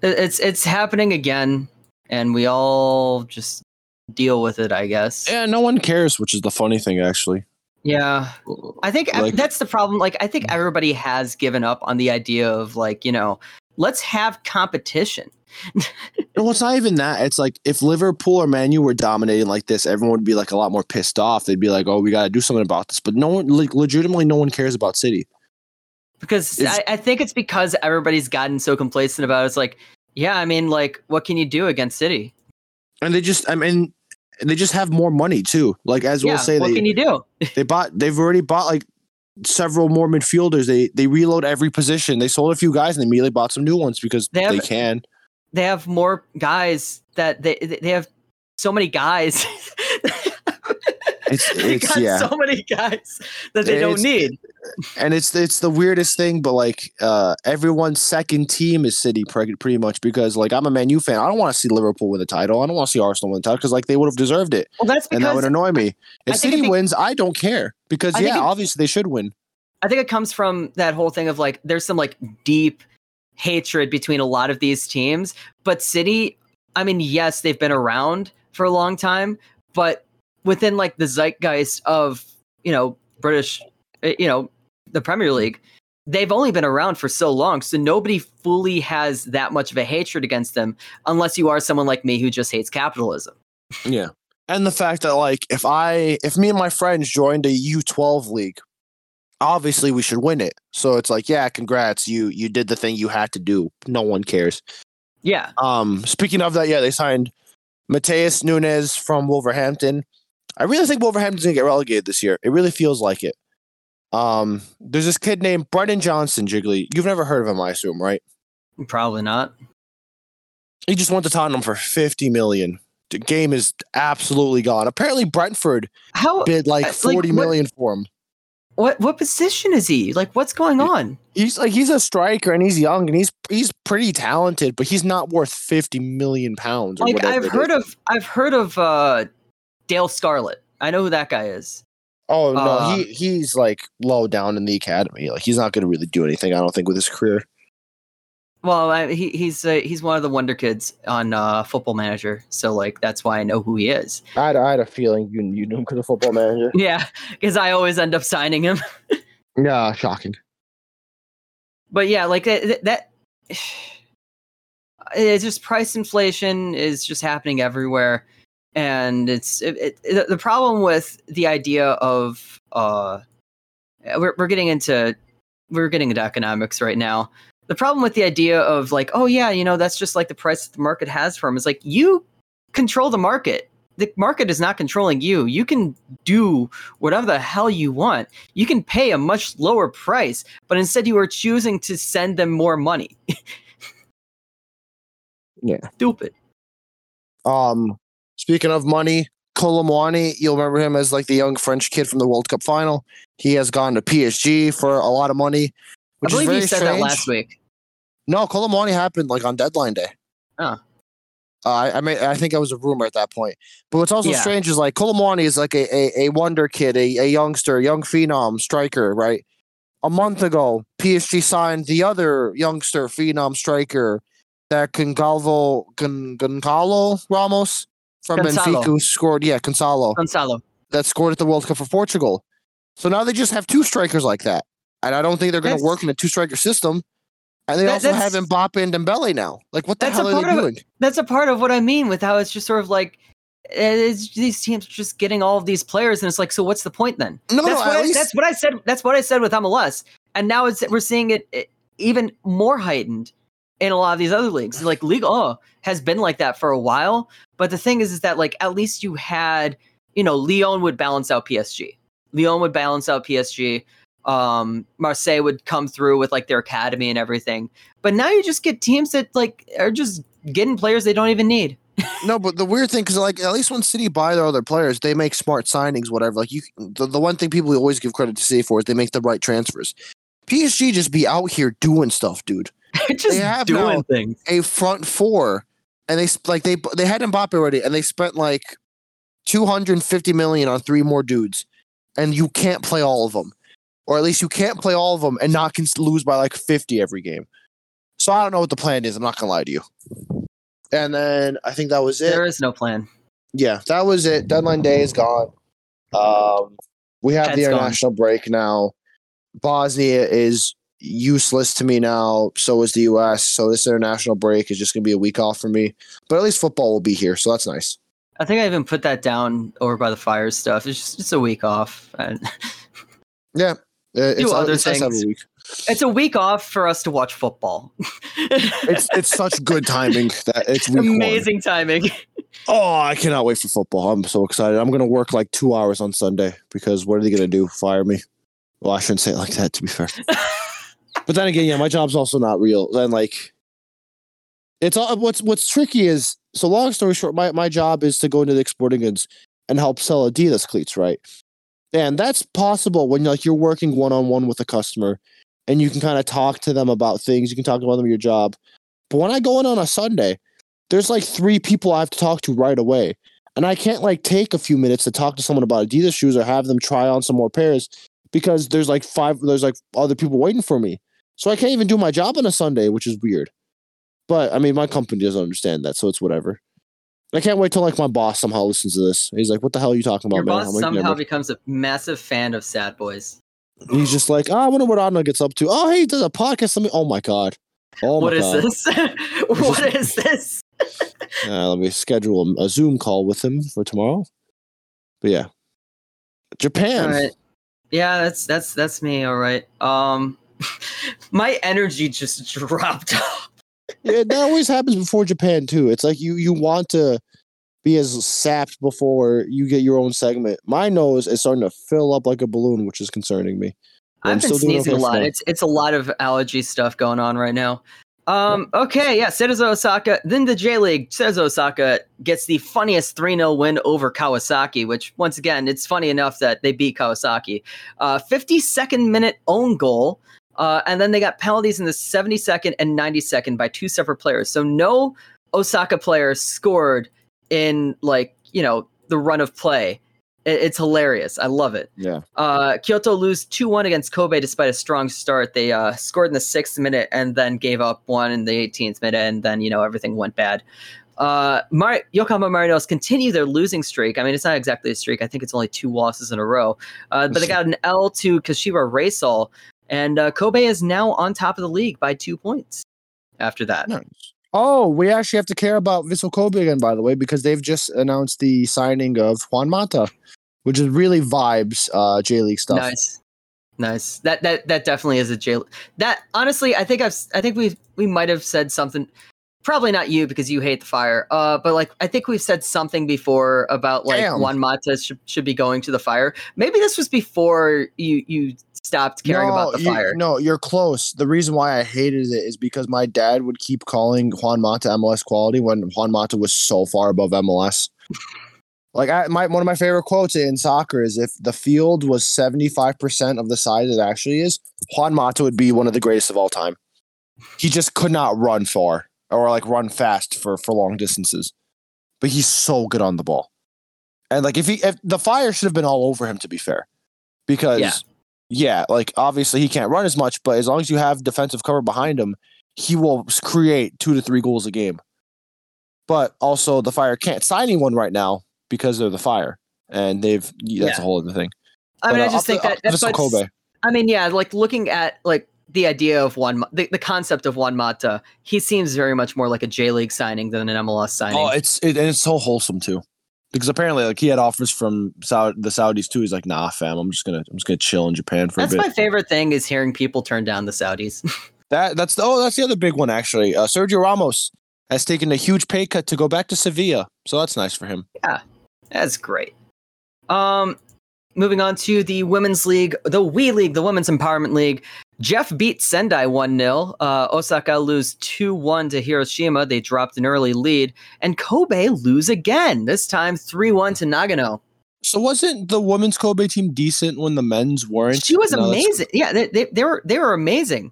it's it's happening again, and we all just deal with it. I guess. Yeah, no one cares, which is the funny thing, actually. Yeah, I think Like- that's the problem. Like, I think everybody has given up on the idea of like you know, let's have competition. No, it's not even that. It's like if Liverpool or Manu were dominating like this, everyone would be like a lot more pissed off. They'd be like, "Oh, we got to do something about this." But no one, like, legitimately, no one cares about City. because I, I think it's because everybody's gotten so complacent about it. It's like, yeah, I mean, like, what can you do against City? And they just, I mean, they just have more money too. Like as yeah, we'll say, what they can you do? they bought, they've already bought like several more midfielders. They they reload every position. They sold a few guys and they immediately bought some new ones because They they, can. They have more guys that they they have so many guys. It's they it's got yeah. so many guys that they don't need. and it's it's the weirdest thing, but like uh everyone's second team is City pretty much because like I'm a Man U fan. I don't want to see Liverpool win the title. I don't want to see Arsenal win the title because like they would have deserved it, Well, that's and that would annoy me. If City wins, I don't care because I yeah, it- obviously they should win. I think it comes from that whole thing of like there's some like deep hatred between a lot of these teams, but City, I mean, yes, they've been around for a long time, but within like the zeitgeist of, you know, British, eh, you know, the Premier League, they've only been around for so long, so nobody fully has that much of a hatred against them unless you are someone like me who just hates capitalism. Yeah, and the fact that like if I if me and my friends joined a U12 league, obviously we should win it. So it's like yeah, congrats, you you did the thing you had to do. No one cares. Yeah. Um, speaking of that, yeah, they signed Matheus Nunes from Wolverhampton. I really think Wolverhampton's gonna get relegated this year. It really feels like it. Um, there's this kid named Brennan Johnson, Jiggly. You've never heard of him, I assume, right? Probably not. He just went to Tottenham for 50 million. The game is absolutely gone. Apparently, Brentford How bid like Uh, like, forty what- million for him. what what position is he? Like what's going on? He's like he's a striker and he's young and he's he's pretty talented, but he's not worth 50 million pounds. Or like I've heard of I've heard of uh Dane Scarlett. I know who that guy is. Oh no, Uh, he he's like low down in the academy. Like he's not going to really do anything. I don't think with his career. Well, I, he he's uh, he's one of the wonder kids on uh, Football Manager, so like that's why I know who he is. I had, I had a feeling you you knew him because of Football Manager. Yeah, because I always end up signing him. Yeah, shocking. But yeah, like that, that it's just price inflation is just happening everywhere, and it's it, it, the problem with the idea of uh, we're we're getting into we're getting into economics right now. The problem with the idea of like, oh yeah, you know, that's just like the price that the market has for them is like you control the market. The market is not controlling you. You can do whatever the hell you want. You can pay a much lower price, but instead you are choosing to send them more money. Yeah. Stupid. Um, speaking of money, Kolo Muani, you'll remember him as like the young French kid from the World Cup final. He has gone to PSG for a lot of money. Which I believe is very you said strange. that last week. No, Kolo Muani happened like on deadline day. Oh. Uh, I I mean I think it was a rumor at that point. But what's also Yeah. strange is like Kolo Muani is like a, a, a wonder kid, a, a youngster, a young phenom striker, right? A month ago, PSG signed the other youngster phenom striker, that Gonzalo Gon- Goncalo Ramos from Gonzalo. Benfica, who scored, yeah, Gonzalo, Gonzalo. that scored at the World Cup for Portugal. So now they just have two strikers like that. And I don't think they're going to work in a two striker system. And they That- also have Mbappe and Dembele now. Like, what the hell are they part of doing? That's a part of what I mean with how it's just sort of like it's these teams just getting all of these players, and it's like, so what's the point then? No, that's no, what at I, least that's what I said. That's what I said with MLS, and now it's we're seeing it, it even more heightened in a lot of these other leagues. Like League Oh has been like that for a while, but the thing is, is that like at least you had, you know, Lyon would balance out PSG. Lyon would balance out PSG. Um, Marseille would come through with like their academy and everything. But now you just get teams that like are just getting players they don't even need. no, but the weird thing, because like at least when City buy their other players, they make smart signings, whatever. Like you, the, the one thing people always give credit to City for is they make the right transfers. PSG just be out here doing stuff, dude. Just have doing things. a front four, and they sp- like they they had Mbappe already, and they spent like two hundred and fifty million on three more dudes, and you can't play all of them, or at least you can't play all of them and not can lose by like fifty every game. So I don't know what the plan is. I'm not gonna lie to you. And then I think that was it. There is no plan. yeah, that was it. Deadline day is gone. Um, we have the Head's gone. international break now. Bosnia is useless to me now. So is the U.S. So this international break is just going to be a week off for me. But at least football will be here, so that's nice. I think I even put that down over by the fire stuff. It's just it's a week off. And Yeah, Uh, it's, other it's nice a things. week. it's a week off for us to watch football. It's it's such good timing that it's week one. amazing timing. Oh, I cannot wait for football. I'm so excited. I'm going to work like two hours on Sunday because what are they going to do? Fire me? Well, I shouldn't say it like that, to be fair. But then again, yeah, my job's also not real. Then like, it's all what's what's tricky is so. Long story short, my my job is to go into the exporting goods and help sell Adidas cleats, right? And that's possible when like you're working one on one with a customer, and you can kind of talk to them about things. You can talk about them your job. But when I go in on a Sunday, there's like three people I have to talk to right away. And I can't like take a few minutes to talk to someone about Adidas shoes or have them try on some more pairs because there's like five there's like other people waiting for me. So I can't even do my job on a Sunday, which is weird. But I mean my company doesn't understand that, so it's whatever. I can't wait till like my boss somehow listens to this. He's like, "What the hell are you talking about, Your man?" boss like, somehow "Never." becomes a massive fan of Sad Boys. He's just like, "Oh, I wonder what Adna gets up to." Oh, hey, does a podcast. Let me. Oh my god. Oh what my is god. this? what is this? Uh, let me schedule a, a Zoom call with him for tomorrow. But yeah, Japan. All right. Yeah, that's that's that's me. All right. Um, my energy just dropped off. Yeah, that always happens before Japan too. It's like you you want to be as sapped before you get your own segment. My nose is starting to fill up like a balloon, which is concerning me. I'm I've been still doing sneezing okay a lot. It's it's a lot of allergy stuff going on right now. Um, okay, yeah, Cerezo Osaka. Then the J League, Cerezo Osaka gets the funniest 3 0 win over Kawasaki, which, once again, it's funny enough that they beat Kawasaki. Uh, 52nd minute own goal. Uh, and then they got penalties in the 72nd and 92nd by two separate players. So no Osaka player scored in, like, you know, the run of play. It- it's hilarious. I love it. Yeah. Uh, Kyoto lose 2 1 against Kobe despite a strong start. They uh, scored in the sixth minute and then gave up one in the 18th minute, and then, you know, everything went bad. Uh, Mar- Yokohama Marinos continue their losing streak. I mean, it's not exactly a streak. I think it's only two losses in a row. Uh, but they got an L to Kashiwa Reysol, and uh, Kobe is now on top of the league by two points. After that, Nice. Oh, we actually have to care about Vissel Kobe again, by the way, because they've just announced the signing of Juan Mata, which is really vibes uh, J League stuff. nice, nice. That that that definitely is a J. That honestly, I think I've I think we we might have said something. Probably not you because you hate the fire. Uh, but like I think we've said something before about like Damn. Juan Mata should, should be going to the fire. Maybe this was before you you stopped caring about the you- fire. No, you're close. The reason why I hated it is because my dad would keep calling Juan Mata MLS quality when Juan Mata was so far above MLS. Like I, my one of my favorite quotes in soccer is if the field was 75% of the size it actually is, Juan Mata would be one of the greatest of all time. He just could not run far or like run fast for for long distances. But he's so good on the ball. And like if he if the fire should have been all over him to be fair. Because Yeah. yeah, like obviously he can't run as much, but as long as you have defensive cover behind him, he will create two to three goals a game. But also, the Fire can't sign anyone right now because of the Fire, and they've that's Yeah. a whole other thing. I mean, But, I uh, just think to- that that's Kobe. I mean, yeah, like looking at like the idea of Ma- the, the concept of Juan Mata, he seems very much more like a J League signing than an MLS signing. Oh, it's it, and it's so wholesome too, because apparently, like he had offers from Saud- the Saudis too. He's like, nah, fam, I'm just gonna I'm just gonna chill in Japan for That's a bit. That's my favorite thing is hearing people turn down the Saudis. That that's the, oh that's the other big one actually. Uh, Sergio Ramos has taken a huge pay cut to go back to Sevilla, so that's nice for him. Yeah, that's great. Um, moving on to the women's league, the WE League, the Women's Empowerment League. Jeff beat Sendai 1 0. Uh, Osaka lose 2 1 to Hiroshima. They dropped an early lead. And Kobe lose again, this time 3 1 to Nagano. So wasn't the women's Kobe team decent when the men's weren't? She was No, amazing. Yeah, they, they, they, were, they were amazing.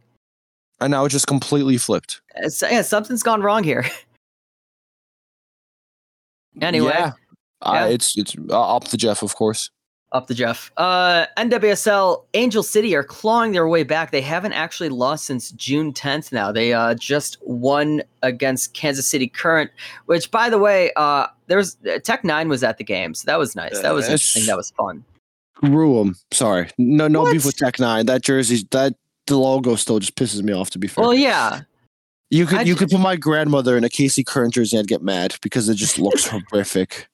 And now it just completely flipped. Uh, so- yeah, something's gone wrong here. Anyway, yeah, Uh, yeah. it's it's uh, up to Jeff, of course. Up to Jeff. Uh, NWSL Angel City are clawing their way back. They haven't actually lost since June 10th. Now they uh, just won against Kansas City Current, which, by the way, uh, there's uh, Tech N9ne was at the game, so that was nice. That was Uh, interesting. That was fun. Screw 'em. Sorry, no no beef with Tech N9ne. That jersey, that the logo still just pisses me off. To be fair, Well, yeah, you could I you could put my grandmother in a KC Current jersey and get mad because it just looks horrific.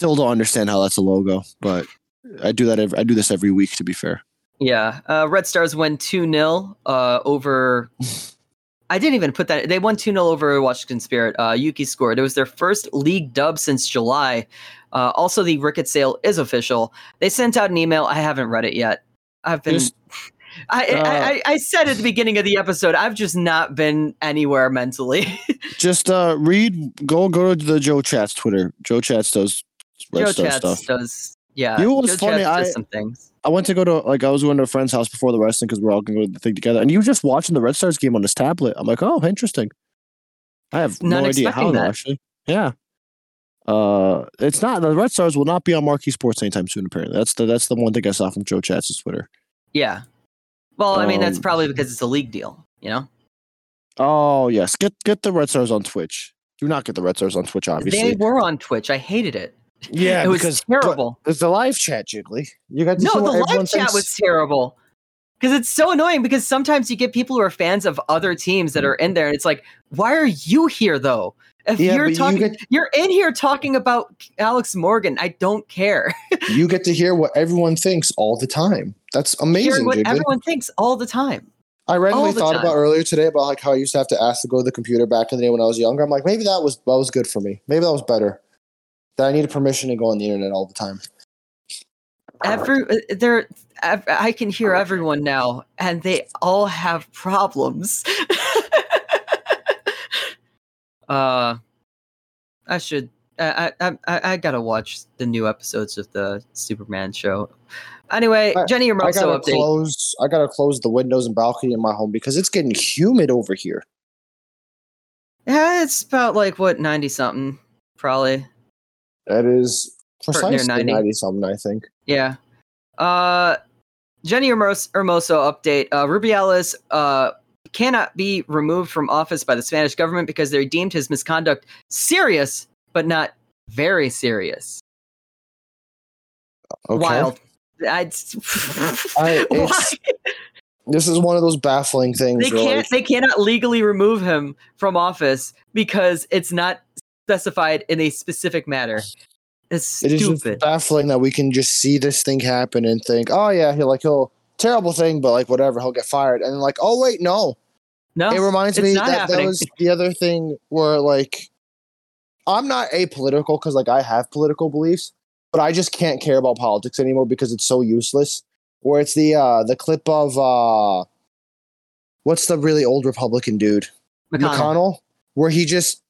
Still don't understand how that's a logo, but I do that. Every, I do this every week. To be fair, yeah. Uh, Red Stars win two 0 uh, over. I didn't even put that. They won 2 0 over Washington Spirit. Uh, Yuki scored. It was their first league dub since July. Uh, also, the Ricketts sale is official. They sent out an email. I haven't read it yet. I've been. Just- I, uh, I, I, I said at the beginning of the episode, I've just not been anywhere mentally. just uh read. Go go to the Joe Chats Twitter. Joe Chats does Red Joe Star Chats stuff. does. Yeah. You know what's Joe funny? Chats does I- some things. I went to go to like I was going to a friend's house before the wrestling because we're all gonna go to the thing together, and you were just watching the Red Stars game on his tablet. I'm like, oh, interesting. I have Not no idea how that. actually. Yeah. Uh, it's not the Red Stars will not be on Marquee Sports anytime soon. Apparently, that's the that's the one thing I saw from Joe Chats' Twitter. Yeah. Well, I mean, that's Um, probably because it's a league deal, you know? Oh yes, get get the Red Stars on Twitch. Do not get the Red Stars on Twitch, obviously. They were on Twitch. I hated it. Yeah, it was terrible. There's the live chat, Jiggly. You got to No, the live chat thinks. was terrible. Because it's so annoying because sometimes you get people who are fans of other teams that are in there, and it's like, why are you here though? If Yeah, you're but you talking, get- you're in here talking about Alex Morgan. I don't care. you get to hear what everyone thinks all the time. That's Hearing amazing, what Jiggly. everyone thinks all the time. I randomly thought time. about earlier today about like how I used to have to ask to go to the computer back in the day when I was younger. I'm like, maybe that was that was good for me. Maybe that was better. That I needed permission to go on the internet all the time. Every there, I can hear everyone now, and they all have problems. uh, I should. I, I I I gotta watch the new episodes of the Superman show. Anyway, I- Jenni I Hermoso gotta update. close. I gotta close the windows and balcony in my home because it's getting humid over here. Yeah, it's about like what ninety something, probably. That is precisely 90. ninety something. I think. Yeah. Uh, Jenni Hermos- Hermoso update. Uh, Rubiales uh, cannot be removed from office by the Spanish government because they deemed his misconduct serious, but not very serious. Okay. Wild. I- it's- This is one of those baffling things. They can't. like, They cannot legally remove him from office because it's not specified in a specific matter. It's it is stupid. baffling that we can just see this thing happen and think, oh yeah, he'll like he'll terrible thing, but like whatever, he'll get fired, and like, oh wait, no, No, it reminds me that that was the other thing where like I'm not apolitical because like I have political beliefs, but I just can't care about politics anymore because it's so useless. Where it's the uh the clip of uh what's the really old Republican dude McConnell. McConnell, where he just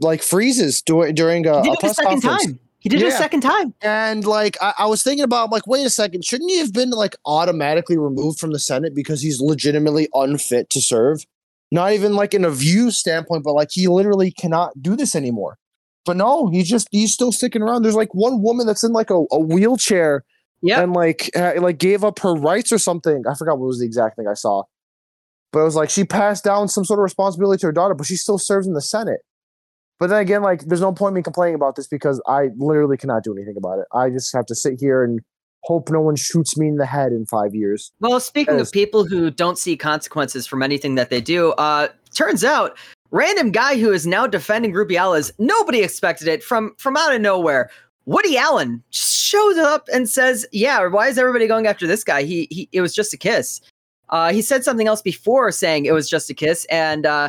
like freezes during during a, He did a it a second conference. time. He did it a second time. And like I, I was thinking about, like, wait a second, shouldn't he have been like automatically removed from the Senate because he's legitimately unfit to serve? Not even like in a view standpoint, but like he literally cannot do this anymore. But no, he's just he's still sticking around. There's like one woman that's in like a, a wheelchair Yeah. and like uh, like gave up her rights or something. I forgot what was the exact thing I saw. But it was like she passed down some sort of responsibility to her daughter, but she still serves in the Senate. But then again, like there's no point in me complaining about this because I literally cannot do anything about it. I just have to sit here and hope no one shoots me in the head in five years. Well, speaking of people who don't see consequences from anything that they do, uh, turns out random guy who is now defending Rubiales, nobody expected it from from out of nowhere. Woody Allen shows up and says, "Yeah, why is everybody going after this guy? He he, it was just a kiss." Uh, he said something else before saying it was just a kiss, and uh,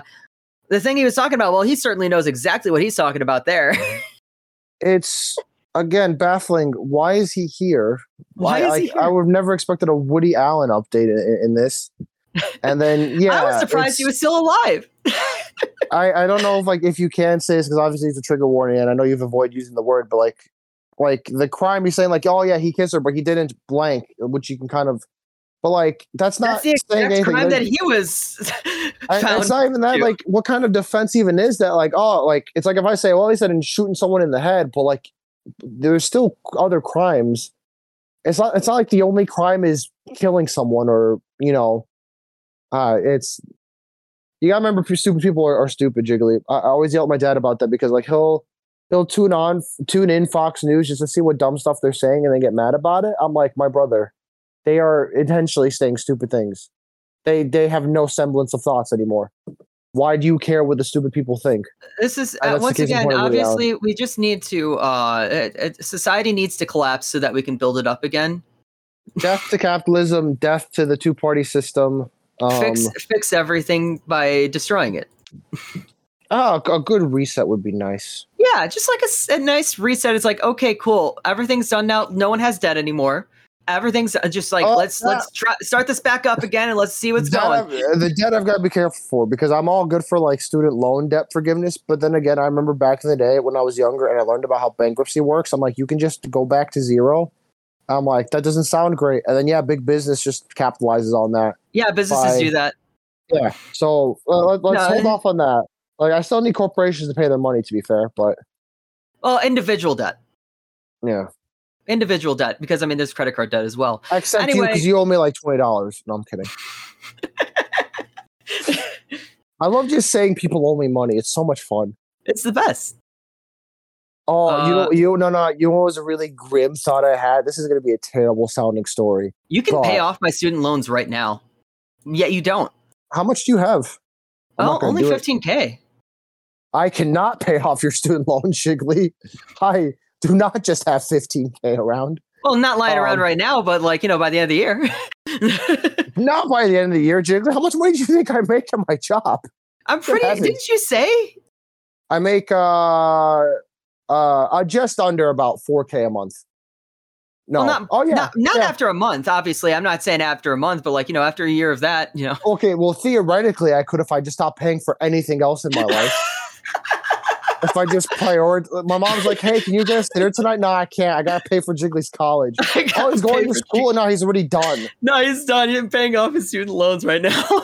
the thing he was talking about, well, he certainly knows exactly what he's talking about there. It's again baffling. Why is he here? Why I, is I, he I here? would have never expected a Woody Allen update in, in this. And then yeah, I was surprised he was still alive. I, I don't know if like if you can say this because obviously it's a trigger warning and I know you've avoided using the word, but like like the crime he's saying like oh yeah he kissed her but he didn't blank, which you can kind of, but like that's not That's the saying exact anything. that he was I, it's not even that like what kind of defense even is that like oh like it's like if I say well he said in shooting someone in the head, but like there's still other crimes. It's not it's not like the only crime is killing someone or you know, uh it's you gotta remember stupid people are, are stupid jiggly I, I always yell at my dad about that because like he'll he'll tune on tune in fox news just to see what dumb stuff they're saying and then get mad about it i'm like my brother they are intentionally saying stupid things. They they have no semblance of thoughts anymore. Why do you care what the stupid people think? This is Uh, once again obviously we just need to uh society needs to collapse so that we can build it up again. Death to capitalism death to the two-party system um, fix fix everything by destroying it. Oh, a good reset would be nice. Yeah just like a nice reset. It's like okay cool. Everything's done now. No one has debt anymore everything's uh, just like Oh, let's let's try, start this back up again and let's see what's going I've- the debt I've got to be careful for because I'm all good for like student loan debt forgiveness. But then again, I remember back in the day when I was younger and I learned about how bankruptcy works. I'm like, you can just go back to zero. I'm like, that doesn't sound great. And then yeah, big business just capitalizes on that. yeah businesses Bye. do that Yeah. So uh, let, let's No, hold off on that. Like, I still need corporations to pay their money, to be fair. But well individual debt yeah, individual debt because i mean there's credit card debt as well except you Anyway. because you owe me like twenty dollars. No, I'm kidding. I love just saying people owe me money. It's so much fun. it's the best Oh, you Uh, know, you no, no. You know was a really grim thought I had? This is going to be a terrible sounding story. you can pay off my student loans right now yet you don't How much do you have? I'm oh only 15k I cannot pay off your student loan, Jiggly. I do not just have 15k around. Well, not lying around Um, right now, but like you know, by the end of the year. Not by the end of the year, Jiggly. How much money do you think I make at my job? I'm pretty. Didn't you say? I make uh uh, uh just under about 4k a month. No. Well, not- oh yeah. not not yeah. after a month. Obviously, I'm not saying after a month, but like you know, after a year of that, you know. Okay, well theoretically I could if I just stopped paying for anything else in my life. if I just prioritize, my mom's like, "Hey, can you get us dinner tonight?" No, I can't. I gotta pay for Jiggly's college. Oh, he's going to school and now he's already done. No, he's done. He's paying off his student loans right now.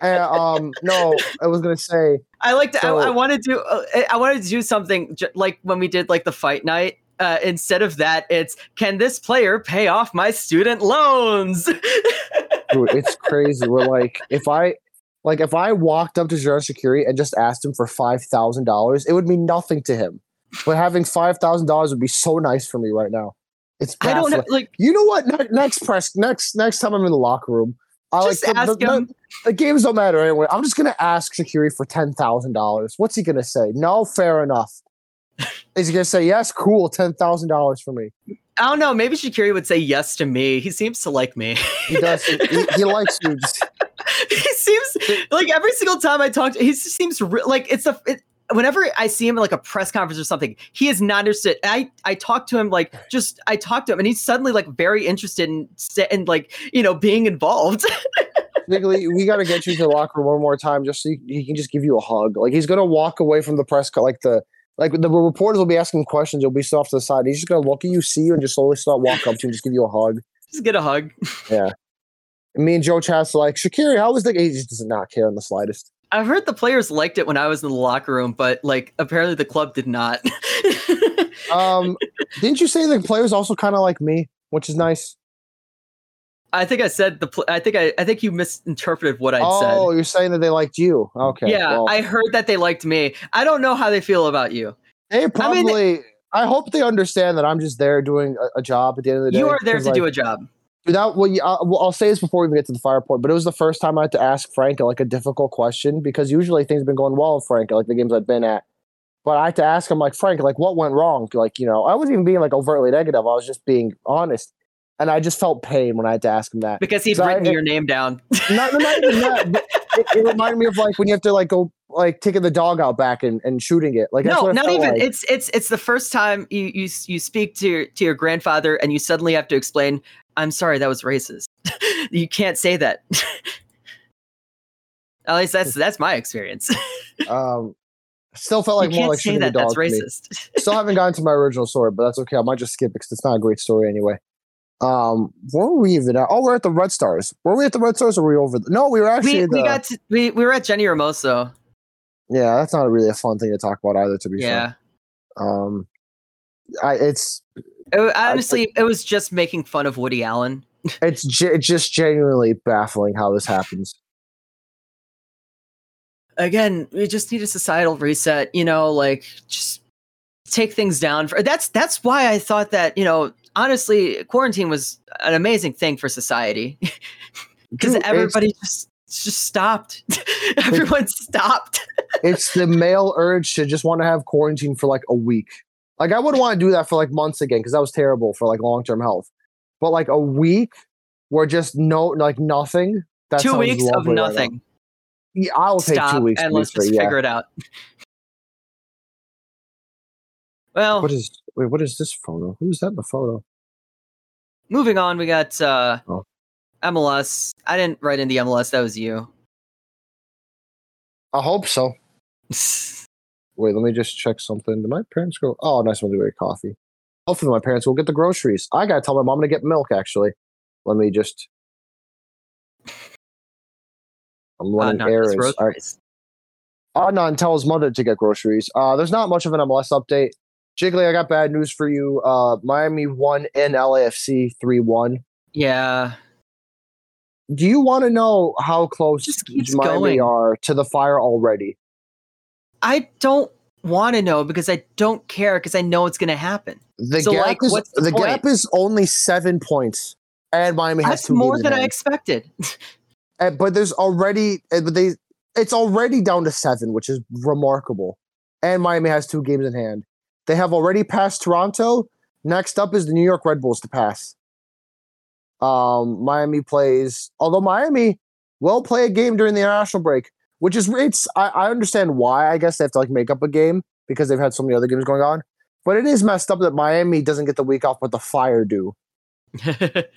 And, um, no, I was gonna say, I like to. So- I, I want to do. Uh, I wanted to do something j- like when we did like the fight night. Uh, instead of that, it's can this player pay off my student loans? Dude, it's crazy. We're like, if I like if I walked up to Xherdan Shaqiri and just asked him for five thousand dollars, it would mean nothing to him. But having five thousand dollars would be so nice for me right now. It's I don't know. Like, You know what? Ne- next press, next next time I'm in the locker room, I just like the, ask the, him. the, the games don't matter anyway. I'm just gonna ask Shaqiri for ten thousand dollars. What's he gonna say? No, fair enough. Is he gonna say yes? Cool, ten thousand dollars for me. I don't know. Maybe Shaqiri would say yes to me. He seems to like me. He does. he, he- he likes you. He seems like every single time I talk to he seems re- like it's a it, whenever I see him in like a press conference or something, he is not interested. I I talk to him like just I talk to him and he's suddenly like very interested in and in like you know being involved. Jiggly, we got to get you to the locker room one more time, just so he, he can just give you a hug. Like he's gonna walk away from the press, co- like the like the reporters will be asking questions. You'll be still off to the side. He's just gonna look at you, see you, and just slowly start walk up to you and just give you a hug. just get a hug. And me and Joe Chas like, Shaqiri, how was the? He just does not care in the slightest. I've heard the players liked it when I was in the locker room, but like apparently the club did not. Um, didn't you say the players also kind of like me, which is nice? I think I said the. Pl- I think I. I think you misinterpreted what I oh, said. Oh, you're saying that they liked you? Okay. yeah, well, I heard that they liked me. I don't know how they feel about you. they I mean- probably. I hope they understand that I'm just there doing a, a job at the end of the day. You are there to like, do a job. Without well, yeah, I'll, I'll say this before we even get to the fire point, but it was the first time I had to ask Frank like a difficult question because usually things have been going well with Frank, like the games I've been at. But I had to ask him like Frank, like what went wrong? Like you know, I wasn't even being like overtly negative. I was just being honest, and I just felt pain when I had to ask him that. Because he'd So I- written your name down. not, not even that. But it, it reminded me of like when you have to like go like taking the dog out back and, and shooting it. Like no, not even. like. It's it's it's the first time you you you speak to your to your grandfather and you suddenly have to explain. I'm sorry, that was racist. you can't say that. At least that's that's my experience. um, still felt like you more like shooting that. dog. That's racist. Still haven't gotten to my original story, but that's okay. I might just skip it because it's not a great story anyway. Um, where were we even at? Oh, we're at the Red Stars. Were we at the Red Stars or were we over? The, no, we were actually. we, the, we got to, we we were at Jenni Hermoso. yeah, that's not really a fun thing to talk about either. To be Yeah. fair, um, I it's It honestly, it was just making fun of Woody Allen. it's ge- just genuinely baffling how this happens. Again, we just need a societal reset. You know, like just take things down. For, that's that's why I thought that you know, honestly, quarantine was an amazing thing for society because everybody just just stopped. Everyone stopped. it's the male urge to just want to have quarantine for like a week. Like I wouldn't want to do that for like months again because that was terrible for like long term health. But like a week where just no like nothing. That Two weeks of lovely right nothing. yeah, I'll take Stop two weeks. and let's just yeah. figure it out. well, What is wait? What is this photo? Who's that in the photo? moving on, we got uh, Oh. MLS. I didn't write in the MLS. That was you. I hope so. Wait, let me just check something. Did my parents go? Oh, nice one to get coffee. Hopefully, my parents will get the groceries. I gotta tell my mom to get milk. Actually, let me just. I'm Uh, running this errands. All right. Adnan tells mother to get groceries. Uh, there's not much of an MLS update. Jiggly, I got bad news for you. Uh, Miami won in LAFC 3 1. Yeah. Do you want to know how close Miami going. are to the fire already? I don't want to know because I don't care because I know it's going to happen. The So, gap like, is what's the the gap is only seven points, and Miami has That's two more than I expected. Uh, but there's already, uh, but they, it's already down to seven, which is remarkable. And Miami has two games in hand. They have already passed Toronto. Next up is the New York Red Bulls to pass. Um, Miami plays, although Miami will play a game during the international break, which is it's. I, I understand why. I guess they have to like make up a game because they've had so many other games going on. But it is messed up that Miami doesn't get the week off, but the Fire do.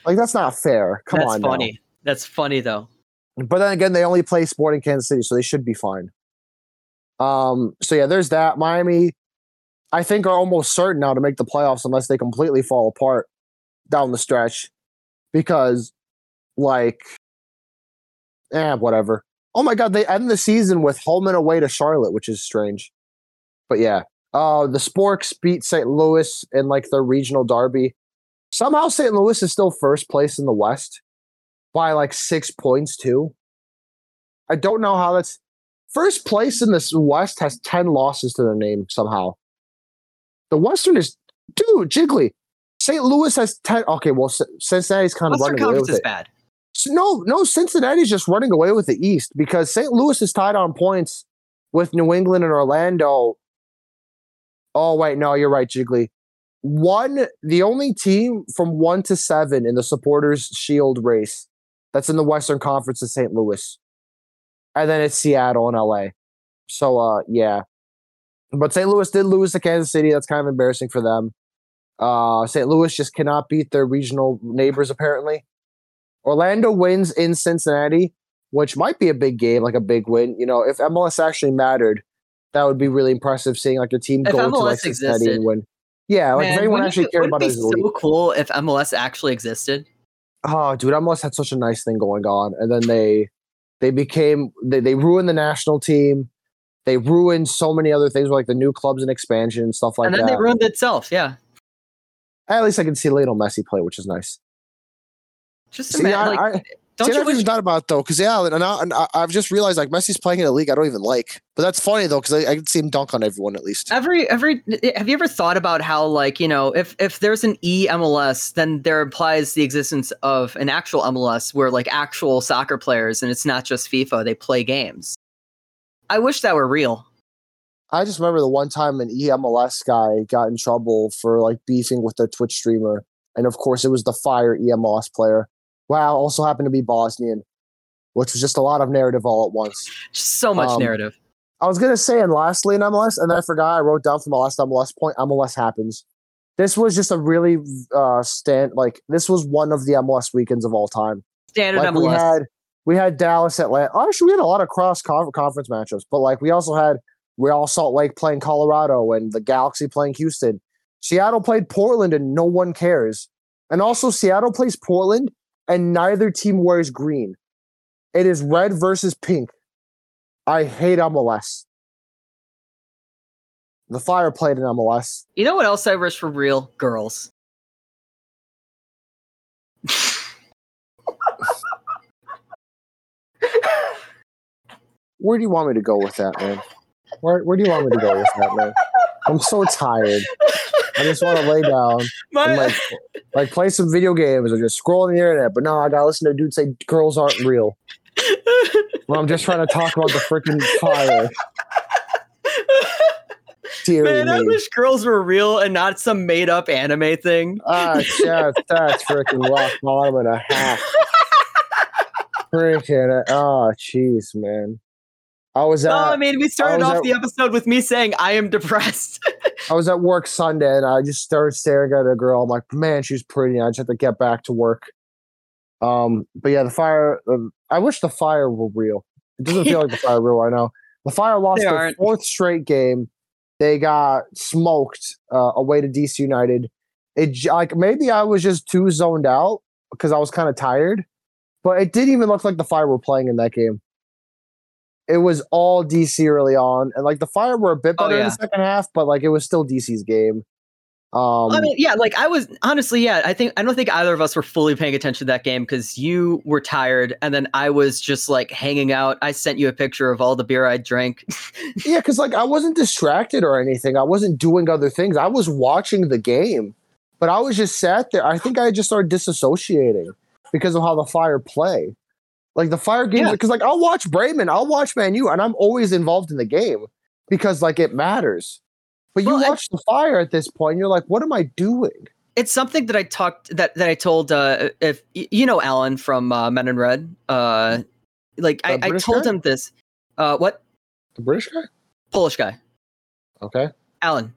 Like that's not fair. Come That's on, now. funny. That's funny though. But then again, they only play Sporting Kansas City, so they should be fine. Um, so yeah, there's that. Miami, I think, are almost certain now to make the playoffs unless they completely fall apart down the stretch. Because, like, eh, whatever. Oh my god, they end the season with home and away to Charlotte, which is strange. But yeah. Uh the Sporks beat St. Louis in like their regional derby. Somehow St. Louis is still first place in the West. by like six points too. I don't know how that's first place in this West has 10 losses to their name somehow. The Western is dude, Jiggly. St. Louis has 10. Okay, well, Cincinnati's kind of Western running away with is it. bad. No, no, Cincinnati's just running away with the East because St. Louis is tied on points with New England and Orlando. Oh, wait, no, you're right, Jiggly. One, the only team from one to seven in the supporters shield race that's in the Western Conference is St. Louis. And then it's Seattle and LA. So uh yeah. But St. Louis did lose to Kansas City. That's kind of embarrassing for them. Uh St. Louis just cannot beat their regional neighbors apparently. Orlando wins in Cincinnati, which might be a big game, like a big win. You know, if MLS actually mattered, that would be really impressive seeing like a team If go to like Cincinnati existed, and win. Yeah, like if anyone actually it- cared about it it be as league. so cool if MLS actually existed. Oh, dude, MLS had such a nice thing going on, and then they they became they they ruined the national team. They ruined so many other things like the new clubs and expansion and stuff like that. and then that. they ruined itself. Yeah. At least I can see Lionel Messi play, which is nice. Just See, imagine, I, like, I, don't see, I you never wish even thought about though, because yeah, and, I, and I, I've just realized like Messi's playing in a league I don't even like. But that's funny though, because I, I can see him dunk on everyone at least. every every have you ever thought about how like you know if if there's an E MLS then there implies the existence of an actual MLS where like actual soccer players and it's not just FIFA they play games. I wish that were real. I just remember the one time an EMLS guy got in trouble for like beefing with a Twitch streamer, and of course it was the Fire EMLS player. Wow, also happened to be Bosnian, which was just a lot of narrative all at once. Just so much Um, narrative. I was gonna say, and lastly in MLS, and then I forgot I wrote down from my last MLS point. MLS happens. This was just a really uh stand like this was one of the MLS weekends of all time. Standard Like MLS. we had we had Dallas Atlanta. Actually, we had a lot of cross conference matchups, but like we also had Real Salt Lake playing Colorado and the Galaxy playing Houston. Seattle played Portland, and no one cares. And also, Seattle plays Portland, and neither team wears green. It is red versus pink. I hate MLS. The Fire played in MLS. you know what else I wish for real? Girls. Where do you want me to go with that, man? Where Where do you want me to go with that, man? I'm so tired. I just want to lay down and My, like like play some video games or just scroll on the internet. But no, I gotta listen to dudes say girls aren't real. When I'm just trying to talk about the freaking fire. Dear Man, I wish girls were real and not some made up anime thing. Ah, yeah, that's freaking rock bottom and a half. Freaking, oh, jeez, man. I was at oh, I mean, we started off at- the episode with me saying I am depressed. I was at work Sunday and I just started staring at a girl. I'm like, man, she's pretty. I just have to get back to work. Um, but yeah, the fire. Um, I wish the fire were real. It doesn't feel like the fire real right now. The fire lost their fourth straight game. They got smoked uh, away to DC United. It like maybe I was just too zoned out because I was kind of tired, but it didn't even look like the fire were playing in that game. It was all DC early on, and like the fire were a bit Oh, better in the second half, but like it was still DC's game. Um, I mean, yeah, like I was honestly, yeah, I think I don't think either of us were fully paying attention to that game because you were tired and then I was just like hanging out. I sent you a picture of all the beer I drank. yeah, because like I wasn't distracted or anything. I wasn't doing other things. I was watching the game, but I was just sat there. I think I just started disassociating because of how the Fire play. Like the Fire games, Yeah. because like I'll watch Bremen, I'll watch Man U, and I'm always involved in the game because like it matters. But you Well, watch the Fire at this point, you're like, what am I doing? it's something that I talked that that I told uh if you know Alan from uh, Men in Red, uh like I, I told guy? him this. Uh what? The British guy? Polish guy. Okay. Alan.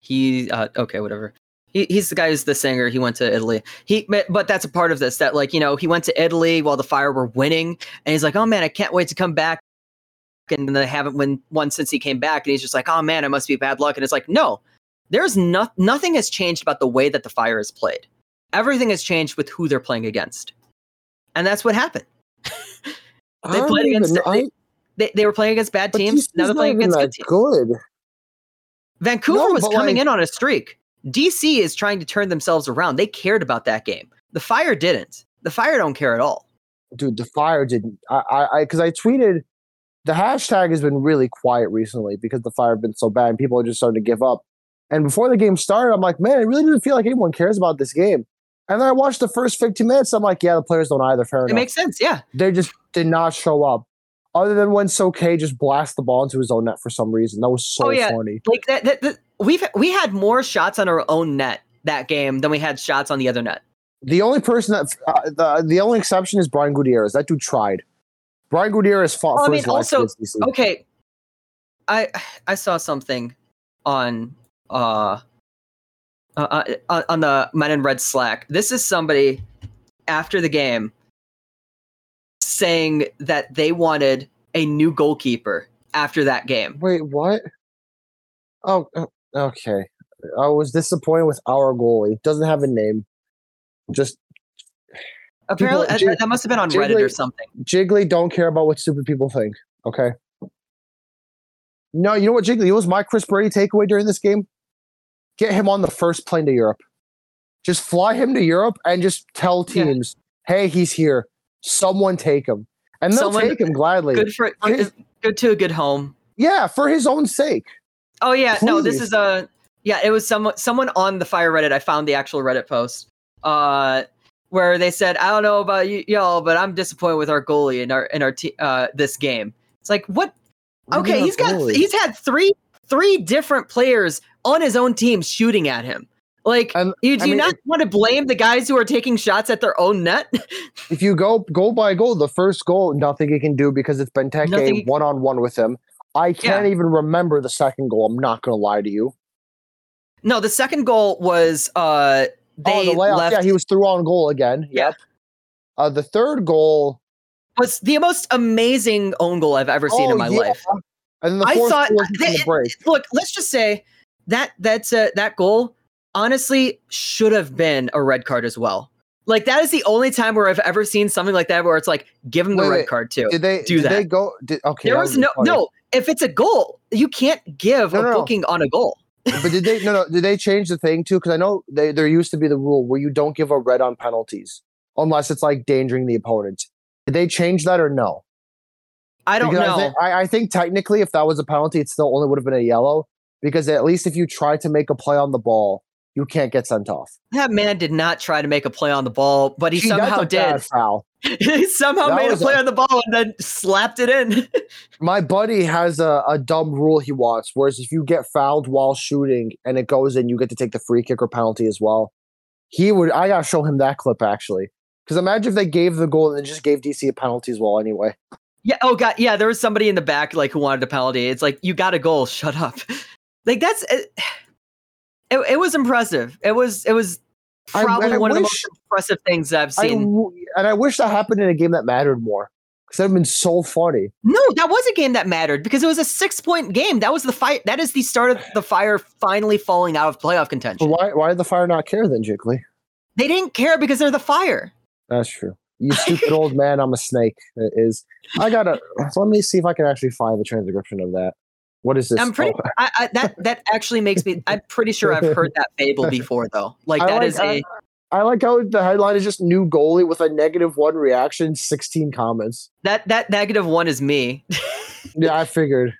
He uh okay, whatever. He, he's the guy who's the singer. He went to Italy. He but that's a part of this that like you know he went to Italy while the Fire were winning, and he's like, oh man, I can't wait to come back. And they haven't won won since he came back, and he's just like, oh man, it must be bad luck. And it's like, no, there's no, nothing has changed about the way that the Fire is played. Everything has changed with who they're playing against, and that's what happened. They don't played against- know- I- They, they were playing against bad teams. Now they're playing even against good teams. good. Vancouver No, was coming like- in on a streak. DC is trying to turn themselves around. They cared about that game. The Fire didn't. the fire don't care at all. dude, the fire didn't. I, I, because I, tweeted the hashtag has been really quiet recently because the fire have been so bad and people are just starting to give up. And before the game started, I'm like, man, it really doesn't feel like anyone cares about this game. And then I watched the first 15 minutes. I'm like, yeah, the players don't either. Fair It enough. It makes sense. Yeah. they just did not show up. Other than when K just blast the ball into his own net for some reason. That was so Oh, yeah. funny. Like that, that, that we've we had more shots on our own net that game than we had shots on the other net. The only person that uh, the the only exception is Brian Gutierrez. That dude tried. Brian Gutierrez fought Well, I for mean, his life also- against Okay. I I saw something on uh uh, uh, on the Men in Red Slack. This is somebody after the game saying that they wanted a new goalkeeper after that game. Wait, what? Oh, uh, okay. I was disappointed with our goalie. Doesn't have a name. Just Apparently, Jig- that, that must have been on Reddit or Jiggly- something. Jiggly don't care about what stupid people think. Okay. No, you know what, Jiggly? It was my Chris Brady takeaway during this game. Get him on the first plane to Europe. Just fly him to Europe and just tell Yeah. teams, "Hey, he's here. Someone take him." And they'll Someone- take him gladly. Good for For his- good to a good home. Yeah, for his own sake. Oh yeah, no, this is a yeah. It was someone someone on the fire Reddit. I found the actual Reddit post, uh, where they said, "I don't know about y- y'all, but I'm disappointed with our goalie in our in our te- uh this game." It's like what? What do you Okay, he's got goalie? he's had three three different players on his own team shooting at him. Like, And, you, do I mean, not want to blame the guys who are taking shots at their own net? if you go goal by goal, the first goal, nothing he can do because it's Benteke one on one with him. I can't even remember the second goal. I'm not gonna lie to you. no, the second goal was uh they oh, the layoff. left Yeah, he was through on goal again. Yeah. Yep. Uh, the third goal. was the most amazing own goal I've ever seen oh, in my yeah. life. And then the I fourth thought- they- the look, let's just say that that's uh, that goal honestly should have been a red card as well. Like that is the only time where I've ever seen something like that where it's like give him the Wait, red wait, card too. Did they do did They that. go. Did, okay. there was no funny. no. If it's a goal, you can't give No, a no, no. booking on a goal. But did they? No, no. Did they change the thing too? Because I know they, there used to be the rule where you don't give a red on penalties unless it's like endangering the opponent. Did they change that or no? I don't Because know. I think, I, I think technically, if that was a penalty, it still only would have been a yellow. Because at least if you try to make a play on the ball, you can't get sent off. that man did not try to make a play on the ball, but he somehow did. Foul. he somehow That made a was a- play on the ball and then slapped it in. My buddy has a, a dumb rule he wants, whereas if you get fouled while shooting and it goes in, you get to take the free kick or penalty as well. He would. I gotta show him that clip actually, because imagine if they gave the goal and then just gave DC a penalty as well. Anyway, Yeah. Oh god. Yeah. There was somebody in the back like who wanted a penalty. It's like you got a goal. Shut up. Like that's it. It, it was impressive. It was. It was probably I one of the most impressive things I've seen. w- and I wish that happened in a game that mattered more, because that'd been so funny. no, that was a game that mattered because it was a six point game. That was the fight. That is the start of the fire finally falling out of playoff But contention. why? Why did the fire not care then, Jiggly? They didn't care because they're the fire. That's true. You stupid old man. I'm a snake. It is. I gotta. Let me see if I can actually find the transcription of that. What is this? I'm pretty. Oh, I, I, that that actually makes me. I'm pretty sure I've heard that fable before though. Like that like- is a. I like how the headline is just new goalie with a negative one reaction, 16 comments. That that negative one is me. Yeah, I figured.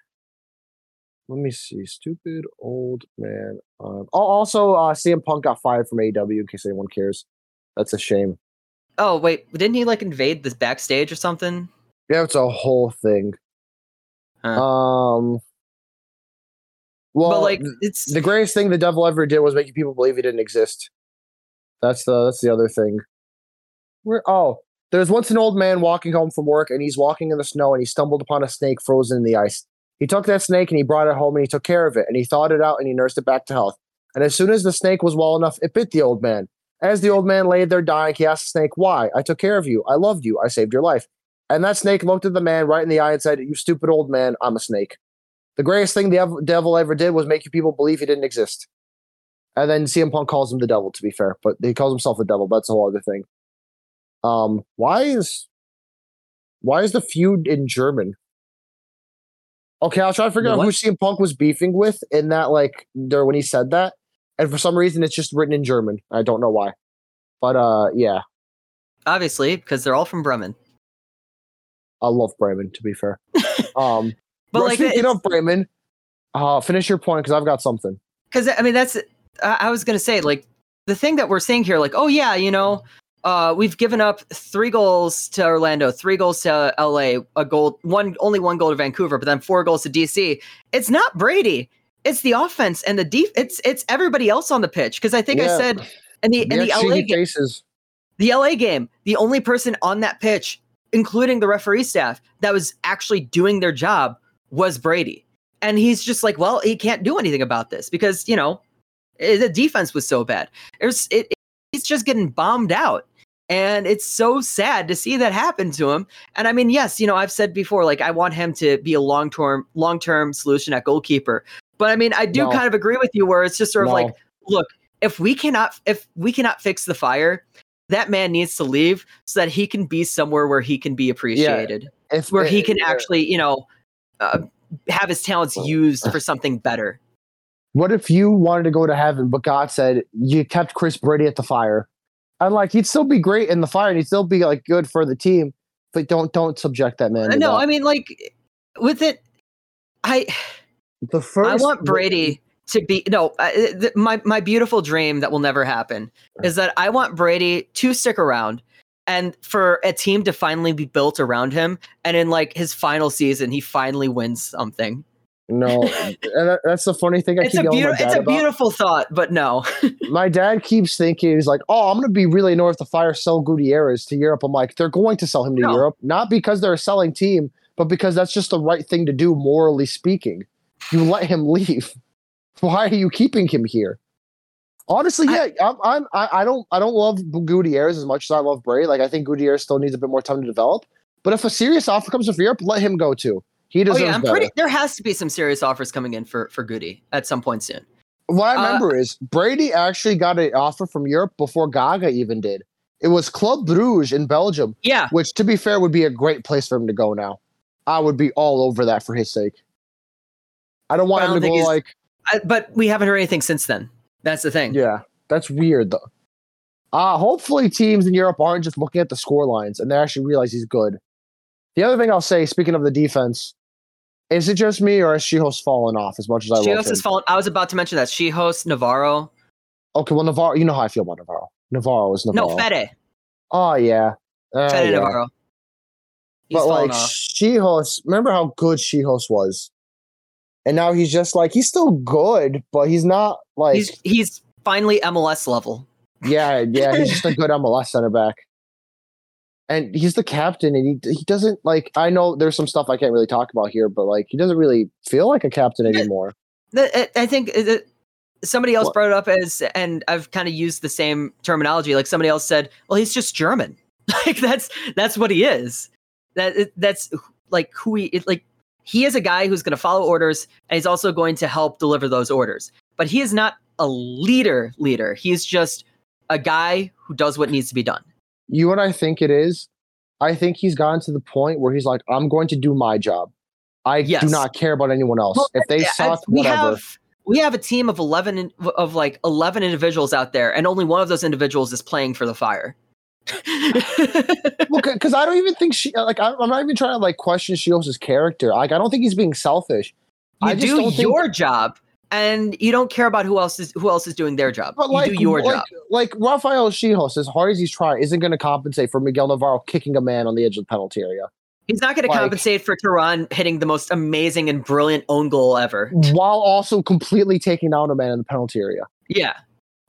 Let me see. Stupid old man. Um, oh, also, uh, CM Punk got fired from AEW in case anyone cares. That's a shame. Oh wait, didn't he like invade this backstage or something? Yeah, it's a whole thing. Huh. Um, well, but like it's the greatest thing the devil ever did was making people believe he didn't exist. That's the that's the other thing. Where oh, there's once an old man walking home from work and he's walking in the snow and he stumbled upon a snake frozen in the ice. He took that snake and he brought it home and he took care of it and he thawed it out and he nursed it back to health. And as soon as the snake was well enough, it bit the old man. As the old man lay there dying, he asked the snake, Why? I took care of you. I loved you. I saved your life. And that snake looked at the man right in the eye and said, You stupid old man, I'm a snake. The greatest thing the devil ever did was make you people believe he didn't exist. And then CM Punk calls him the devil, to be fair, but he calls himself the devil. That's a whole other thing. Um, why is why is the feud in German? Okay, I'll try to figure The out who? CM Punk was beefing with in that like there when he said that. And for some reason it's just written in German. I don't know why. But uh yeah. obviously, because they're all from Bremen. I love Bremen, to be fair. Um, But but like, it's- of Bremen, uh, finish your point because I've got something. because I mean that's I, I was gonna say like the thing that we're saying here, like oh yeah, you know, uh, we've given up three goals to Orlando, three goals to LA, a goal, one only one goal to Vancouver, but then four goals to DC. It's not Brady. It's the offense and the def. It's it's everybody else on the pitch. Because I think I said in the in the Yeah, LA game, faces. the LA game, the only person on that pitch, including the referee staff, that was actually doing their job was Brady. And he's just like, well, he can't do anything about this because, you know, eh, the defense was so bad. It was, it, it- he's just getting bombed out. And it's so sad to see that happen to him. And I mean, yes, you know, I've said before, like I want him to be a long term, long term solution at goalkeeper. But I mean, I do No. kind of agree with you where it's just sort of No. like, look, if we cannot, if we cannot fix the fire, that man needs to leave so that he can be somewhere where he can be appreciated, If where he uh, can yeah. actually, you know, uh, have his talents used for something better. What if you wanted to go to heaven, but God said you kept Chris Brady at the fire? And like he'd still be great in the fire, and he'd still be like good for the team, but don't don't subject that man. No, that. I mean, like with it, I the first. I want Brady to be no. Th- my my beautiful dream that will never happen is that I want Brady to stick around and for a team to finally be built around him, and in like his final season, he finally wins something. No, and that, that's the funny thing. I It's keep a yelling my beautiful, it's a about. beautiful thought, but no. My dad keeps thinking he's like, "Oh, I'm going to be really north to fire sell Gutierrez to Europe." I'm like, they're going to sell him to No. Europe, not because they're a selling team, but because that's just the right thing to do, morally speaking. You let him leave. Why are you keeping him here? Honestly, yeah, I- I'm, I'm I, I don't I don't love Gutierrez as much as I love Bray. Like I think Gutierrez still needs a bit more time to develop. But if a serious offer comes from Europe, let him go too. He Oh deserves yeah, I'm better. pretty. There has to be some serious offers coming in for for Goody at some point soon. What I Uh, remember is Brady actually got an offer from Europe before Gaga even did. It was Club Bruges in Belgium, Yeah, which, to be fair, would be a great place for him to go now. I would be all over that for his sake. I don't want I don't him to go like, I, but we haven't heard anything since then. That's the thing. yeah, that's weird though. Uh, hopefully, teams in Europe aren't just looking at the score lines and they actually realize he's good. The other thing I'll say, speaking of the defense, is it just me or has Czichos fallen off as much as I love him? has fallen. I was about to mention that Czichos Navarro. Okay, well, Navarro, you know how I feel about Navarro. Navarro is Navarro. No, Fede. Oh yeah. Uh, Fede yeah. Navarro. He's But like off. Czichos, remember how good Czichos was? And now he's just like he's still good, but he's not like He's he's finally MLS level. yeah, yeah, he's just a good MLS center back. And he's the captain, and he he doesn't like. I know there's some stuff I can't really talk about here, but like he doesn't really feel like a captain anymore. I think that somebody else What? brought it up as, and I've kind of used the same terminology. Like somebody else said, "Well, he's just German." like that's that's what he is. That that's like who he like. He is a guy who's going to follow orders, and he's also going to help deliver those orders. But he is not a leader. Leader. He's just a guy who does what needs to be done. You what I think it is? I think he's gotten to the point where he's like, I'm going to do my job. I Yes. do not care about anyone else. Well, if they Yeah, suck, we whatever. have we have a team of 11 of like 11 individuals out there and only one of those individuals is playing for the fire well, because I don't even think she like. I'm I'm not even trying to like question Czichos' character. Like, I don't think he's being selfish. you I just do don't think- your job and you don't care about who else is who else is doing their job But you like, do your like, job like Rafael Czichos, as hard as he's trying, isn't going to compensate for Miguel Navarro kicking a man on the edge of the penalty area he's not going to compensate for Terán hitting the most amazing and brilliant own goal ever while also completely taking down a man in the penalty area. yeah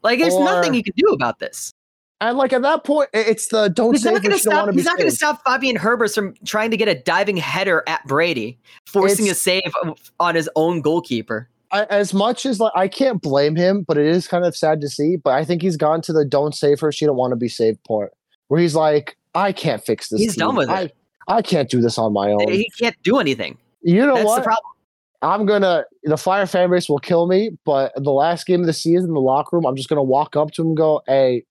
like there's Or- nothing you can do about this And like at that point, it's the don't save. he's not going to don't want stop he's not going to stop Fabian Herbers from trying to get a diving header at Brady forcing It's- a save on his own goalkeeper I, as much as like I can't blame him, but it is kind of sad to see. But I think he's gone to the don't save her, she don't want to be saved point, where he's like, I can't fix this. He's team. done with I, it. I can't do this on my own. he can't do anything you know that's what? the problem I'm gonna the Fire fan base will kill me, but the last game of the season in the locker room, I'm just gonna walk up to him and go, Hey,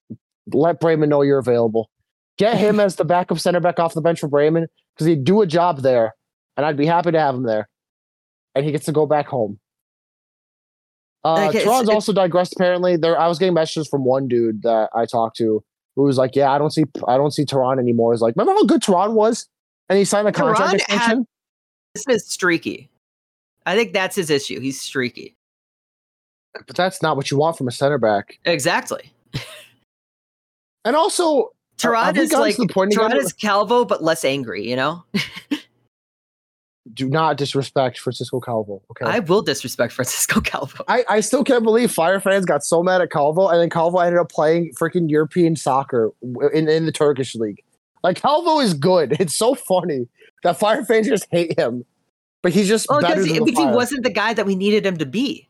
let Bremen know you're available. Get him as the backup center back off the bench for Bremen, because he'd do a job there, and I'd be happy to have him there. And he gets to go back home. Uh Okay, Toronto's also digressed apparently. There I was getting messages from one dude that I talked to who was like, "Yeah, I don't see, I don't see Terán anymore." Is like, remember how good Terán was, and he signed a contract extension. This is streaky. I think that's his issue. He's streaky. But that's not what you want from a center back. Exactly. And also, we is like to the point Terán is Calvo, but less angry. You know, do not disrespect Francisco Calvo. Okay. I will disrespect Francisco Calvo. I, I still can't believe Fire fans got so mad at Calvo, and then Calvo ended up playing freaking European soccer in, in the Turkish league. Like Calvo is good. It's so funny that Fire fans just hate him, but he's just Well, better because he, because he wasn't the guy that we needed him to be.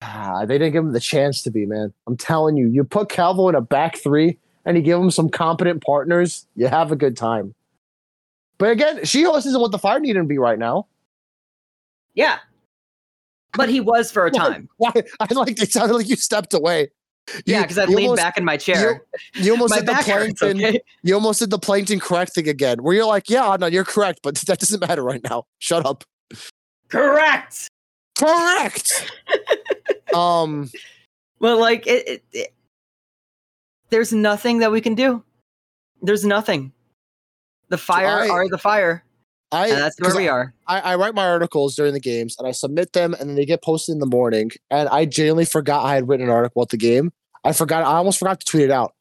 Ah, they didn't give him the chance to be, man. I'm telling you, you put Calvo in a back three and you give him some competent partners, you have a good time. But again, Czichos isn't what the Fire needed to be right now. Yeah, but he was for a time. Why? I like it sounded like you stepped away. Yeah, because I leaned almost- back in my chair. You almost My did the plankton. Okay? You almost did the plankton correct thing again, where you're like, "Yeah, no, you're correct, but that doesn't matter right now. Shut up." Correct. Correct. Um, Well, like it, it, it- there's nothing that we can do. There's nothing. The fire I- are the fire, I and that's where we are. I, I write my articles during the games and I submit them and then they get posted in the morning. And I genuinely forgot I had written an article at the game. I forgot. I almost forgot to tweet it out.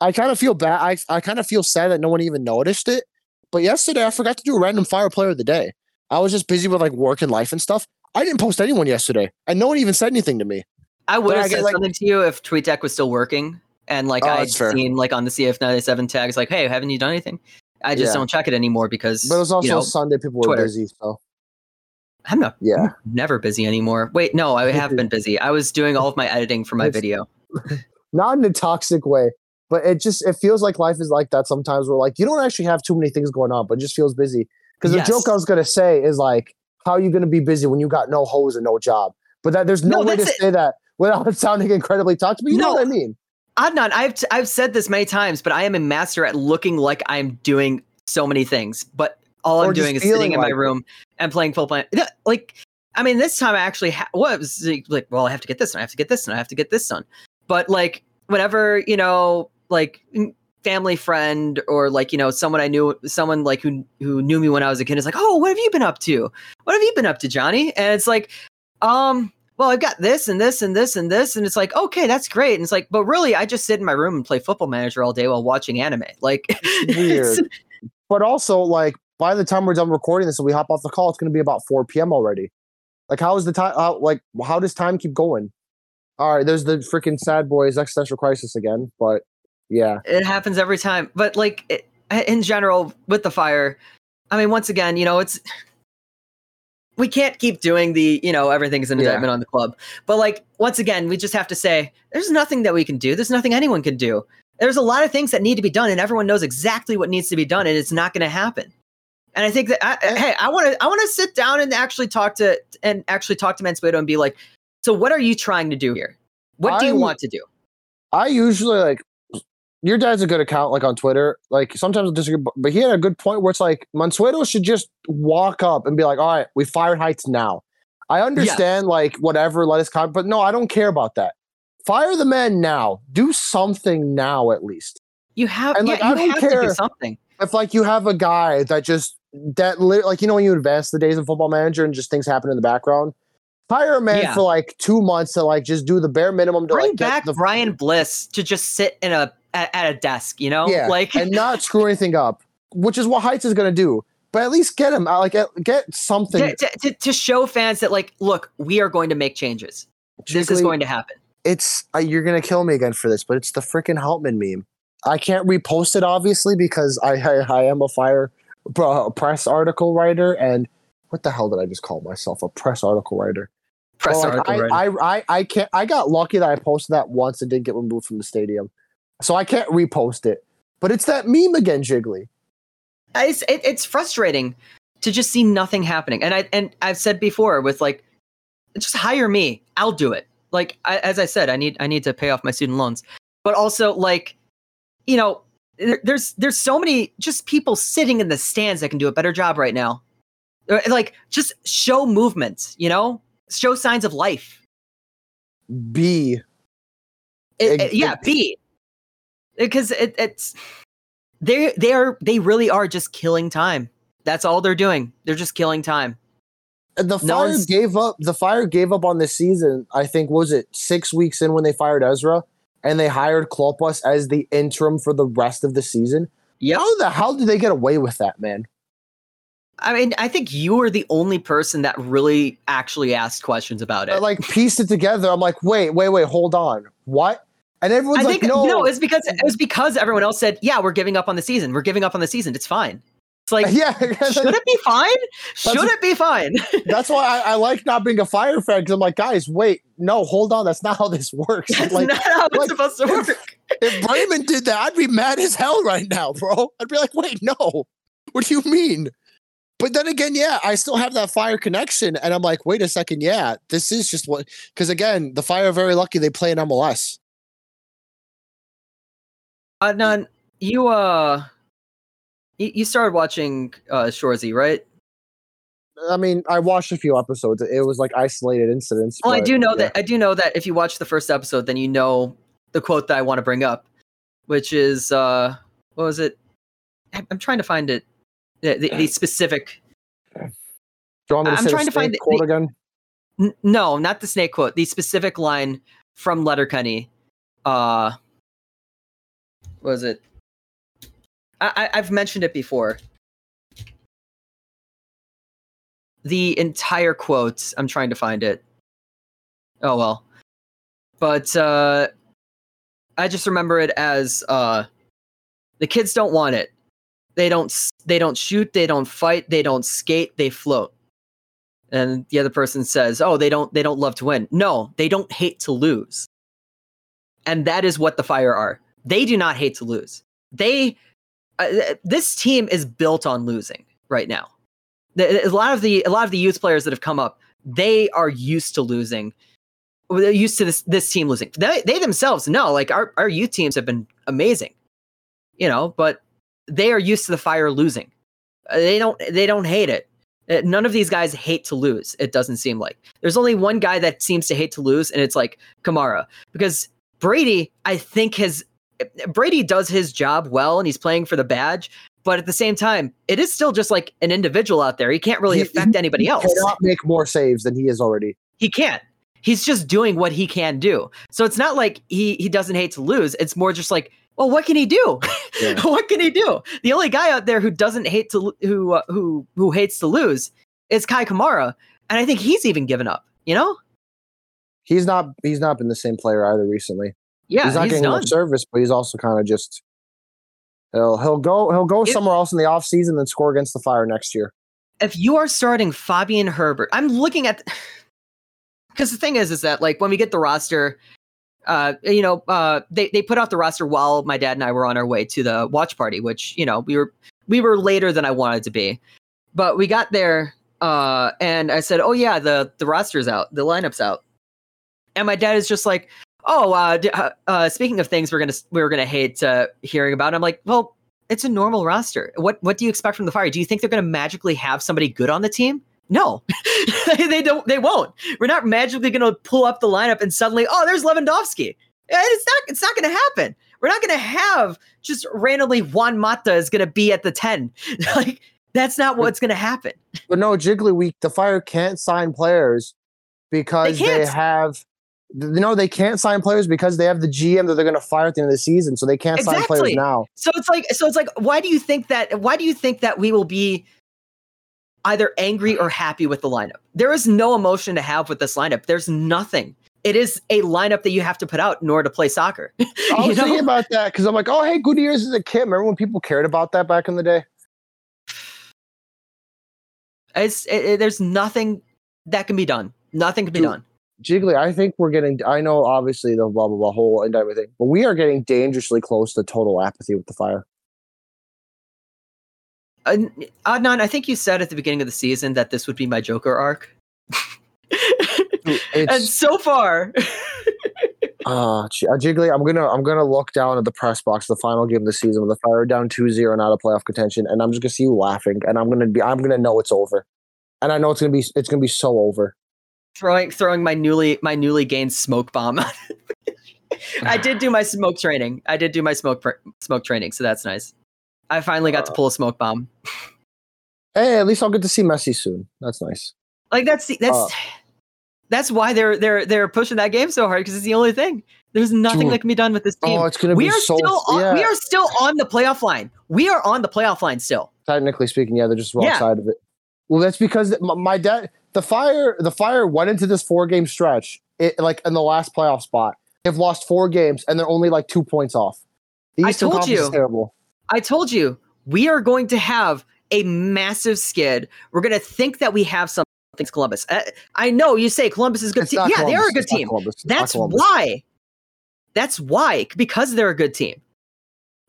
I kind of feel bad. I, I kind of feel sad that no one even noticed it. But yesterday I forgot to do a random fire player of the day. I was just busy with like work and life and stuff. I didn't post anyone yesterday, and no one even said anything to me. I would have said like- something to you if TweetDeck was still working, and like Oh, I'd seen like on the CF97 tags, like, "Hey, haven't you done anything?" I just Yeah. don't check it anymore because But it was also you know, Sunday. People were Twitter. busy, so I'm not yeah. never busy anymore. Wait, no, I have been busy. I was doing all of my editing for my It's- video. not in a toxic way, but it just it feels like life is like that sometimes. Where like you don't actually have too many things going on, but it just feels busy. Because Yes. the joke I was gonna say is like, how are you gonna be busy when you got no hose and no job? But that there's no, No, way to it. say that without sounding incredibly toxic. But you know what I mean? Adnan, I've t- I've said this many times, but I am a master at looking like I'm doing so many things, but all Or I'm doing is sitting feeling in my like room and playing full plan. Like, I mean, this time I actually ha- was like, well, I have to get this, and I have to get this, and I have to get this done. But like, whenever you know, like family friend or like you know someone I knew, someone like who who knew me when I was a kid is like, oh, what have you been up to? What have you been up to, Johnny? And it's like, um, well, I've got this and this and this and this, and it's like, okay, that's great. And it's like, but really, I just sit in my room and play Football Manager all day while watching anime. Like, Weird. But also like by the time we're done recording this and we hop off the call, it's gonna be about 4 p.m. already. Like how is the time? How, like how does time keep going? All right, there's the freaking sad boys existential crisis again. But yeah, it happens every time. But like it, in general, with the fire, I mean, once again, you know, it's we can't keep doing the you know everything's an Yeah. indictment on the club. But like once again, we just have to say there's nothing that we can do. There's nothing anyone can do. There's a lot of things that need to be done, and everyone knows exactly what needs to be done, and it's not going to happen. And I think that I, hey, I want to I want to sit down and actually talk to and actually talk to Mansueto and be like, so what are you trying to do here? What do you I'm- want to do? I usually like your dad's a good account, like on Twitter. Like sometimes I disagree, but- he had a good point where it's like Mansueto should just walk up and be like, "All right, we fired Heitz now." I understand, like whatever, let us come, but no, I don't care about that. Fire the man now. Do something now, at least. You have And, yeah, like, I you don't to do care. something. If like you have a guy that just that li- like you know when you advance the days of Football Manager and just things happen in the background, hire a man Yeah. for like two months to like just do the bare minimum to bring like get back the Brian Bliss to just sit in a at, at a desk, you know, Yeah, like and not screw anything up, which is what Heitz is going to do. But at least get him out, like get, something. to, to, to, show fans that like, look, we are going to make changes. This is going to happen. It's uh, you're going to kill me again for this, but it's the freaking Helpman meme. I can't repost it obviously because I I, I am a fire uh, press article writer, and what the hell did I just call myself? A press article writer. Press Well, article. I, writer. I, I, I can't. I got lucky that I posted that once and didn't get removed from the stadium, so I can't repost it. But it's that meme again, Jiggly. it's it, it's frustrating to just see nothing happening. And I and I've said before with like, just hire me. I'll do it. Like I, as I said, I need I need to pay off my student loans, but also like, you know, there- there's there's so many just people sitting in the stands that can do a better job right now. Uh, Like just show movement, you know, show signs of life. B It- it- yeah, ex- B. because it, it's they they are they really are just killing time. That's all they're doing. They're just killing time. And the No fire gave up. The fire gave up on this season. I think was it six weeks in when they fired Ezra, and they hired Klopas as the interim for the rest of the season. Yep. How the hell did they get away with that, man? I mean, I think you are the only person that really actually asked questions about I it. like pieced it together. I'm like, wait, wait, wait, hold on, what? And everyone's I like, think no, no, it's because it was because everyone else said, "Yeah, we're giving up on the season. We're giving up on the season. It's fine." It's like, yeah. should it be fine? Should it be fine? That's why I, I like not being a fire fan because I'm like, guys, wait, no, hold on, that's not how this works. That's like, not how it's like- supposed to work. if Bremen did that, I'd be mad as hell right now, bro. I'd be like, wait, no, what do you mean? But then again, yeah, I still have that fire connection, and I'm like, wait a second, yeah, this is just what. Because again, the fire are very lucky they play in MLS. Adnan, you uh, you, you started watching uh Shoresy, right? I mean, I watched a few episodes. It was like isolated incidents. Well, I do know yeah. that I do know that if you watch the first episode, then you know the quote that I want to bring up, which is uh, what was it? I'm trying to find it. The, the, the specific. Do you want me to I'm trying to find the- quote the- again? N- no, not the snake quote. The specific line from Letterkenny. Uh, was it? I, I I've mentioned it before. The entire quote. I'm trying to find it. Oh well, but uh, I just remember it as uh, the kids don't want it. They don't. They don't shoot. They don't fight. They don't skate. They float and the other person says oh they don't they don't love to win no they don't hate to lose and that is what the fire are they do not hate to lose. They uh, this team is built on losing right now. A lot of the a lot of the youth players that have come up they are used to losing. They're used to this this team losing. They, they themselves know like our, our youth teams have been amazing you know but they are used to the fire losing. Uh, they don't they don't hate it. Uh, None of these guys hate to lose. It doesn't seem like. There's only one guy that seems to hate to lose, and it's like Kamara. Because Brady, I think, has Brady does his job well, and he's playing for the badge. But at the same time, it is still just like an individual out there. He can't really He- affect anybody He else. cannot make more saves than he is already. He can't. He's just doing what he can do. So it's not like he he doesn't hate to lose. It's more just like, well, what can he do? Yeah. what can he do? The only guy out there who doesn't hate to who uh, who who hates to lose is Kei Kamara, and I think he's even given up. You know? He's not. He's not been the same player either recently. Yeah, he's not he's getting done. much service, but he's also kind of just. He'll he'll go he'll go It- somewhere else in the offseason and score against the Fire next year. if you are starting Fabian Herbers, I'm looking at because the thing is, is that like when we get the roster, uh, you know, uh, they they put out the roster while my dad and I were on our way to the watch party, which you know we were we were later than I wanted to be, but we got there, uh, and I said, oh yeah, the the roster's out, the lineup's out, and my dad is just like. Oh, uh, uh, uh, speaking of things we're gonna we're gonna hate uh, hearing about. I'm like, well, it's a normal roster. What what do you expect from the Fire? Do you think they're going to magically have somebody good on the team? No, they don't. They won't. We're not magically going to pull up the lineup and suddenly, oh, there's Lewandowski. And it's not. It's not going to happen. We're not going to have just randomly Juan Mata is going to be at the ten. like that's not what's going to happen. But no, Jiggly Week, the Fire can't sign players because they, can't. have. No, they can't sign players because they have the GM that they're going to fire at the end of the season, so they can't sign players Exactly. now. So it's like. So it's like. Why do you think that? Why do you think that we will be? Either angry or happy with the lineup. There is no emotion to have with this lineup. There's nothing. It is a lineup that you have to put out in order to play soccer. I was know? thinking about that because I'm like, oh, hey, Gutierrez is a kid. Remember when people cared about that back in the day? It's it, it- there's nothing that can be done. Nothing can be Dude, done. Jiggly, I think we're getting. I know, obviously, the blah blah blah whole and everything, but we are getting dangerously close to total apathy with the fire. Uh, Adnan, I think you said at the beginning of the season that this would be my Joker arc. and so far, uh, J- uh, Jiggly. I'm gonna I'm gonna look down at the press box, the final game of the season, with the fire down 2-0 and out of playoff contention, and I'm just gonna see you laughing, and I'm gonna be I'm gonna know it's over, and I know it's gonna be it's gonna be so over. Throwing throwing my newly my newly gained smoke bomb. I did do my smoke training. I did do my smoke pr- smoke training, so that's nice. I finally got to Uh, pull a smoke bomb. Hey, at least I'll get to see Messi soon. That's nice. Like that's the- that's Uh, that's why they're they're they're pushing that game so hard because it's the only thing. There's nothing Dude. that can be done with this team. Oh, it's gonna we be are so. still on, yeah, we are still on the playoff line. We are on the playoff line still. technically speaking, yeah, they're just wrong Yeah. side of it. Well, that's because my, my dad, the fire, the fire went into this four game stretch, it, like in the last playoff spot. They've lost four games and they're only like two points off. The I told Conference is you. terrible. I told you we are going to have a massive skid. We're going to think that we have something. Columbus. Uh, I know you say Columbus is a good It's team. Yeah, they are a good It's team. Columbus. That's why. That's why because they're a good team.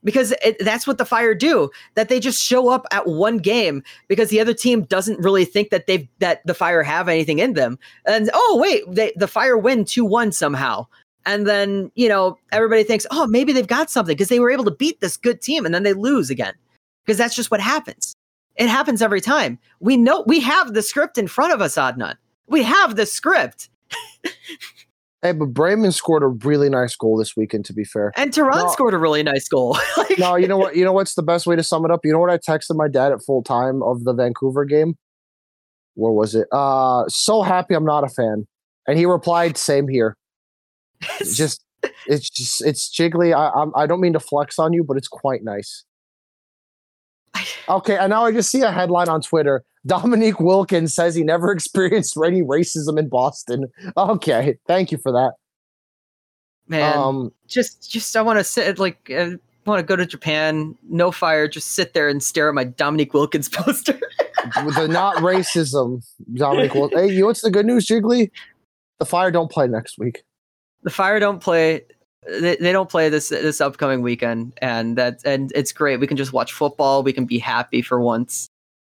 Because it, that's what the Fire do. That they just show up at one game because the other team doesn't really think that they've that the Fire have anything in them. And oh wait, they, the Fire win two one somehow. And then you know everybody thinks, oh maybe they've got something because they were able to beat this good team, and then they lose again because that's just what happens. It happens every time. We know we have the script in front of us, Adnan. We have the script. Hey, but Bremen scored a really nice goal this weekend. To be fair, And Terán No. scored a really nice goal. Like- no, you know what? You know what's the best way to sum it up? You know what I texted my dad at full time of the Vancouver game? Where was it? Uh, so happy I'm not a fan, and he replied, "Same here." It's just, it's just, it's jiggly. I, I'm, I don't mean to flex on you, but it's quite nice. Okay, and now I just see a headline on Twitter. Dominique Wilkins says he never experienced any racism in Boston. Okay, thank you for that. man, Um, just just I want to sit like uh, want to go to Japan, no fire, just sit there and stare at my Dominique Wilkins poster. the not racism, Dominique. Wil- hey, you know what's the good news, Jiggly? The Fire don't play next week. the Fire don't play. They, they don't play this this upcoming weekend, and that and it's great. We can just watch football. We can be happy for once.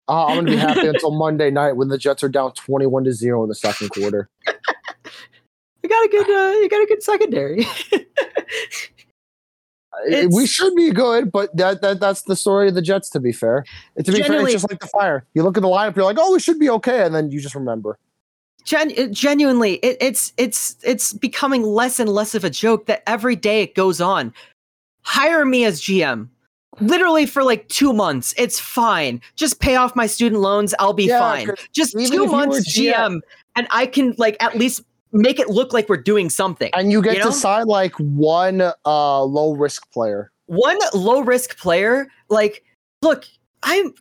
Uh, I'm gonna be happy until Monday night when the Jets are down 21 to zero in the second quarter. You got a good uh, you got a good secondary. Uh, we should be good, but that, that that's the story of the Jets. To be fair, And to be fair, it's just like the Fire. You look at the lineup, you're like, oh, we should be okay, and then you just remember. Gen- it- genuinely, it, it's it's it's becoming less and less of a joke that every day it goes on. Hire me as GM. Literally for like two months, it's fine. Just pay off my student loans, I'll be Yeah, fine. Just two if you were months GM GM, and I can like at least make it look like we're doing something. And you get You to sign like one uh, low risk player. One low risk player, like, look, I'm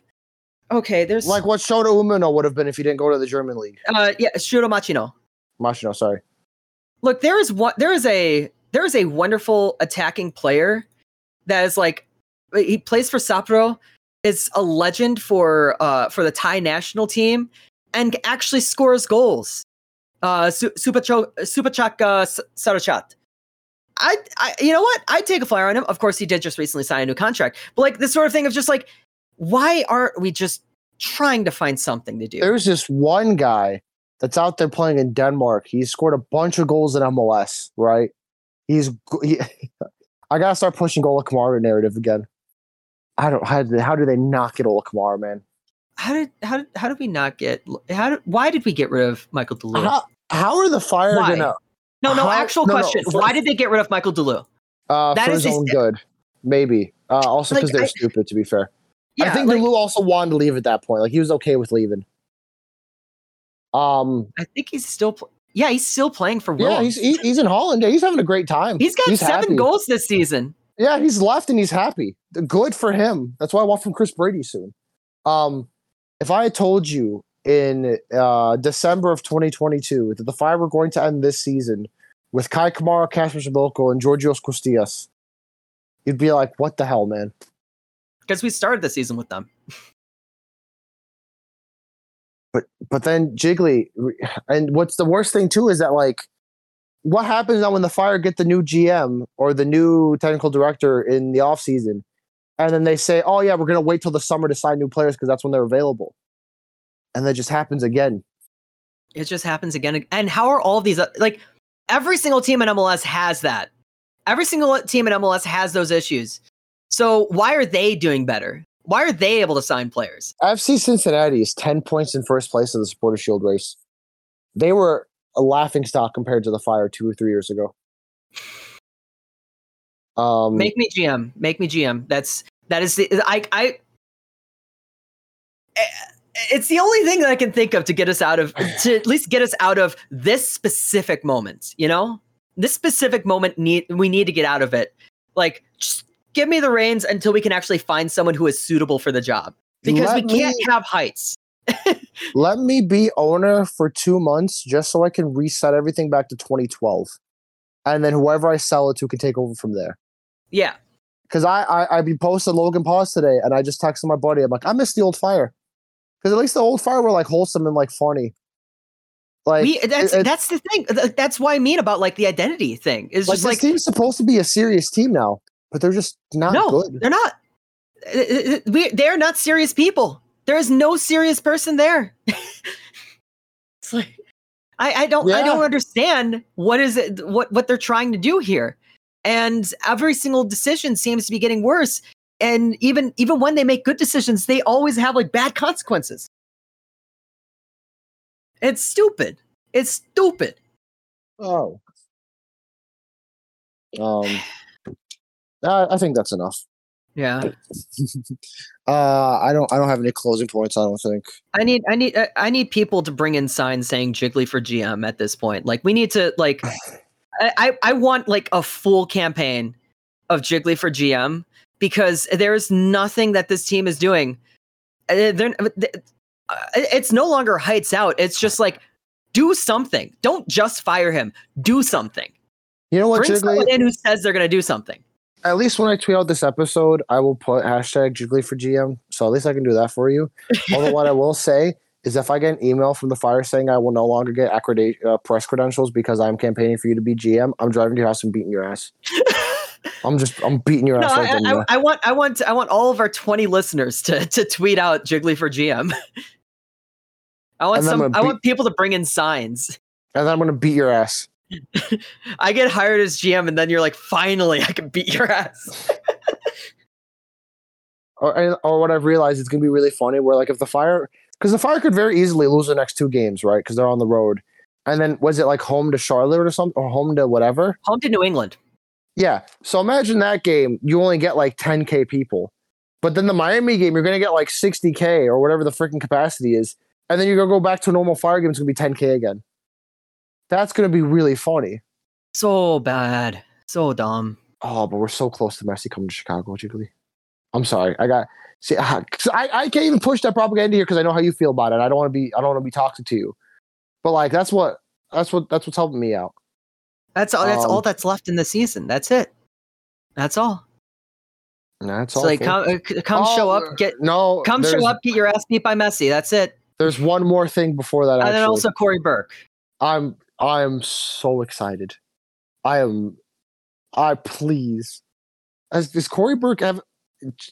okay. There's Like what Shota Umino would have been if he didn't go to the German league. uh, yeah, Shuto Machino. Machino, sorry. look there is one there is a there is a wonderful attacking player that is like he plays for Sapporo is a legend for uh for the Thai national team and actually scores goals uh Su- Supachok uh, Sarachat I, I you know what I'd take a flyer on him of course he did just recently sign a new contract but like this sort of thing of just like why aren't we just trying to find something to do There's this one guy that's out there playing in Denmark. He's scored a bunch of goals in MLS, right? He's he, I gotta start pushing Gola Kamara narrative again. I don't how do they, how do they not get Ola Kamara, man? how did how did how did we not get how did, why did we get rid of Michael Delu? How, how are the Fire Why? gonna No, no, How- actual no, no, question. for- Why did they get rid of Michael Delu? uh That for is his- own good? Maybe. Uh, also because Like, they're I- stupid. To be fair, Yeah, I think like, Lulu also wanted to leave at that point. Like he was okay with leaving. Um. I think he's still. Pl- yeah, he's still playing for Yeah, he's he, he's in Holland. Yeah, he's having a great time. he's got seven happy. goals this season. Yeah, he's left and he's happy. Good for him. That's why I want from Chris Brady soon. Um, if I had told you in uh, December of 2022 that the Fire were going to end this season with Kei Kamara, Kacper Przybyłko, and Georgios Koutsias, you'd be like, "What the hell, man?" Because we started the season with them. But but then Jiggly, and what's the worst thing too is that like, what happens now when the Fire get the new GM or the new technical director in the off season, and then they say, "Oh yeah, we're gonna wait till the summer to sign new players because that's when they're available," and that just happens again. It just happens again. And how are all of these? Like every single team in MLS has that. Every single team in MLS has those issues. So why are they doing better? Why are they able to sign players? FC Cincinnati is ten points in first place of the Supporter Shield race. They were a laughing stock compared to the Fire two or three years ago. Um, Make me GM. Make me GM. That's that is the I I. eh, It's the only thing that I can think of to get us out of to at least get us out of this specific moment. You know, this specific moment need we need to get out of it. Like, just give me the reins until we can actually find someone who is suitable for the job because Let we can't me- have Heitz. let me be owner for two months just so I can reset everything back to 2012, and then whoever I sell it to can take over from there. Yeah, Because I, I I be posted Logan Paws today, and I just texted my buddy. I'm like, I miss the old fire. Because at least the old fire were like wholesome and like funny. Like we that's it- that's the thing. That's why I mean about like the identity thing. Is like just this like team's supposed to be a serious team now, but they're just not no, good. they're not. Uh, uh, We they're not serious people. There is no serious person there. it's like I, I don't I don't understand what is it what what they're trying to do here. And every single decision seems to be getting worse. And even even when they make good decisions, they always have like bad consequences. It's stupid. It's stupid. Oh. Um. I I think that's enough. Yeah. Uh, I don't. I don't have any closing points. I don't think. I need I need I- I need people to bring in signs saying Jiggly for GM at this point. Like we need to like I I, want like a full campaign of Jiggly for GM because there's nothing that this team is doing. Uh, they're- th- uh, it's no longer Heitz out. It's just like do something. Don't just fire him. Do something. You know what, Bring Jiggly? someone in who says they're going to do something. At least when I tweet out this episode, I will put hashtag Jiggly for GM. So at least I can do that for you. Although what I will say is, if I get an email from the fire saying I will no longer get uh, press credentials because I'm campaigning for you to be GM, I'm driving to your house and beating your ass. I'm just I'm beating your No, ass I. I. I want, I want, I want all of our twenty listeners to to tweet out Jiggly for GM. I want And then I'm some. gonna I want people to bring in signs. And then I'm gonna beat your ass. I get hired as GM, and then you're like, finally, I can beat your ass. Or and- or what I've realized is gonna be really funny. Where like if the fire, because the fire could very easily lose the next two games, right? Because they're on the road. And then was it like home to Charlotte or something, or home to whatever? Home to New England. Yeah. So imagine that game. You only get like 10k people, but then the Miami game, you're gonna get like 60k or whatever the freaking capacity is, and then you're gonna go back to a normal fire game. It's gonna be 10k again. That's gonna be really funny. So bad. So dumb. Oh, but we're so close to Messi coming to Chicago, Jiggly. I'm sorry. I got see. I, I can't even push that propaganda here because I know how you feel about it. I don't want to be. I don't want to be toxic to you. But like that's what that's what that's what's helping me out. That's all. That's all Um, that's left in the season. That's it. That's all. That's So all. like, come, uh, come show Oh, up. Get no. come show up. Get your ass beat by Messi. That's it. There's one more thing before that. And then also Cory Burke. I'm I am so excited. I am. I please. As does Cory Burke have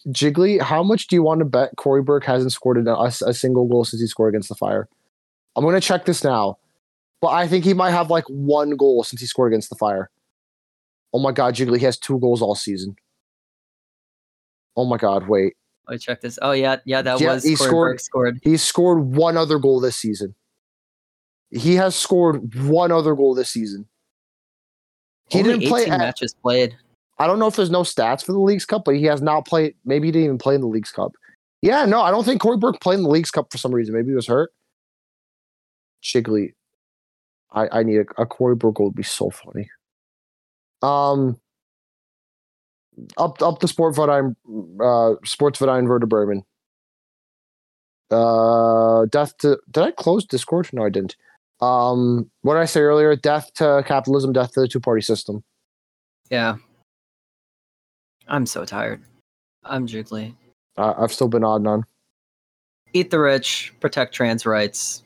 Jiggly? How much do you want to bet Cory Burke hasn't scored a, a, single goal since he scored against the Fire? I'm gonna check this now, but I think he might have like one goal since he scored against the Fire. Oh my God, Jiggly! He has two goals all season. Oh my God! Wait, Let me check this. Oh yeah, yeah, that Yeah, was he Cory scored- Burke scored. He's scored one other goal this season. He has scored one other goal this season. He Only didn't play 18 at- matches played. I don't know if there's no stats for the Leagues Cup, but he has not played. Maybe he didn't even play in the Leagues Cup. Yeah, no, I don't think Cory Burke played in the Leagues Cup for some reason. Maybe he was hurt. Jiggly, I, I need a, a Cory Burke goal would be so funny. Um, up up the Sportverein, uh, Sports Vedine Werder Bremen. Uh, death to did I close Discord? No, I didn't. Um, what did I say earlier? Death to capitalism, death to the two party system. Yeah. I'm so tired. I'm jiggly. Uh, I've still been odd none. Eat the rich, protect trans rights.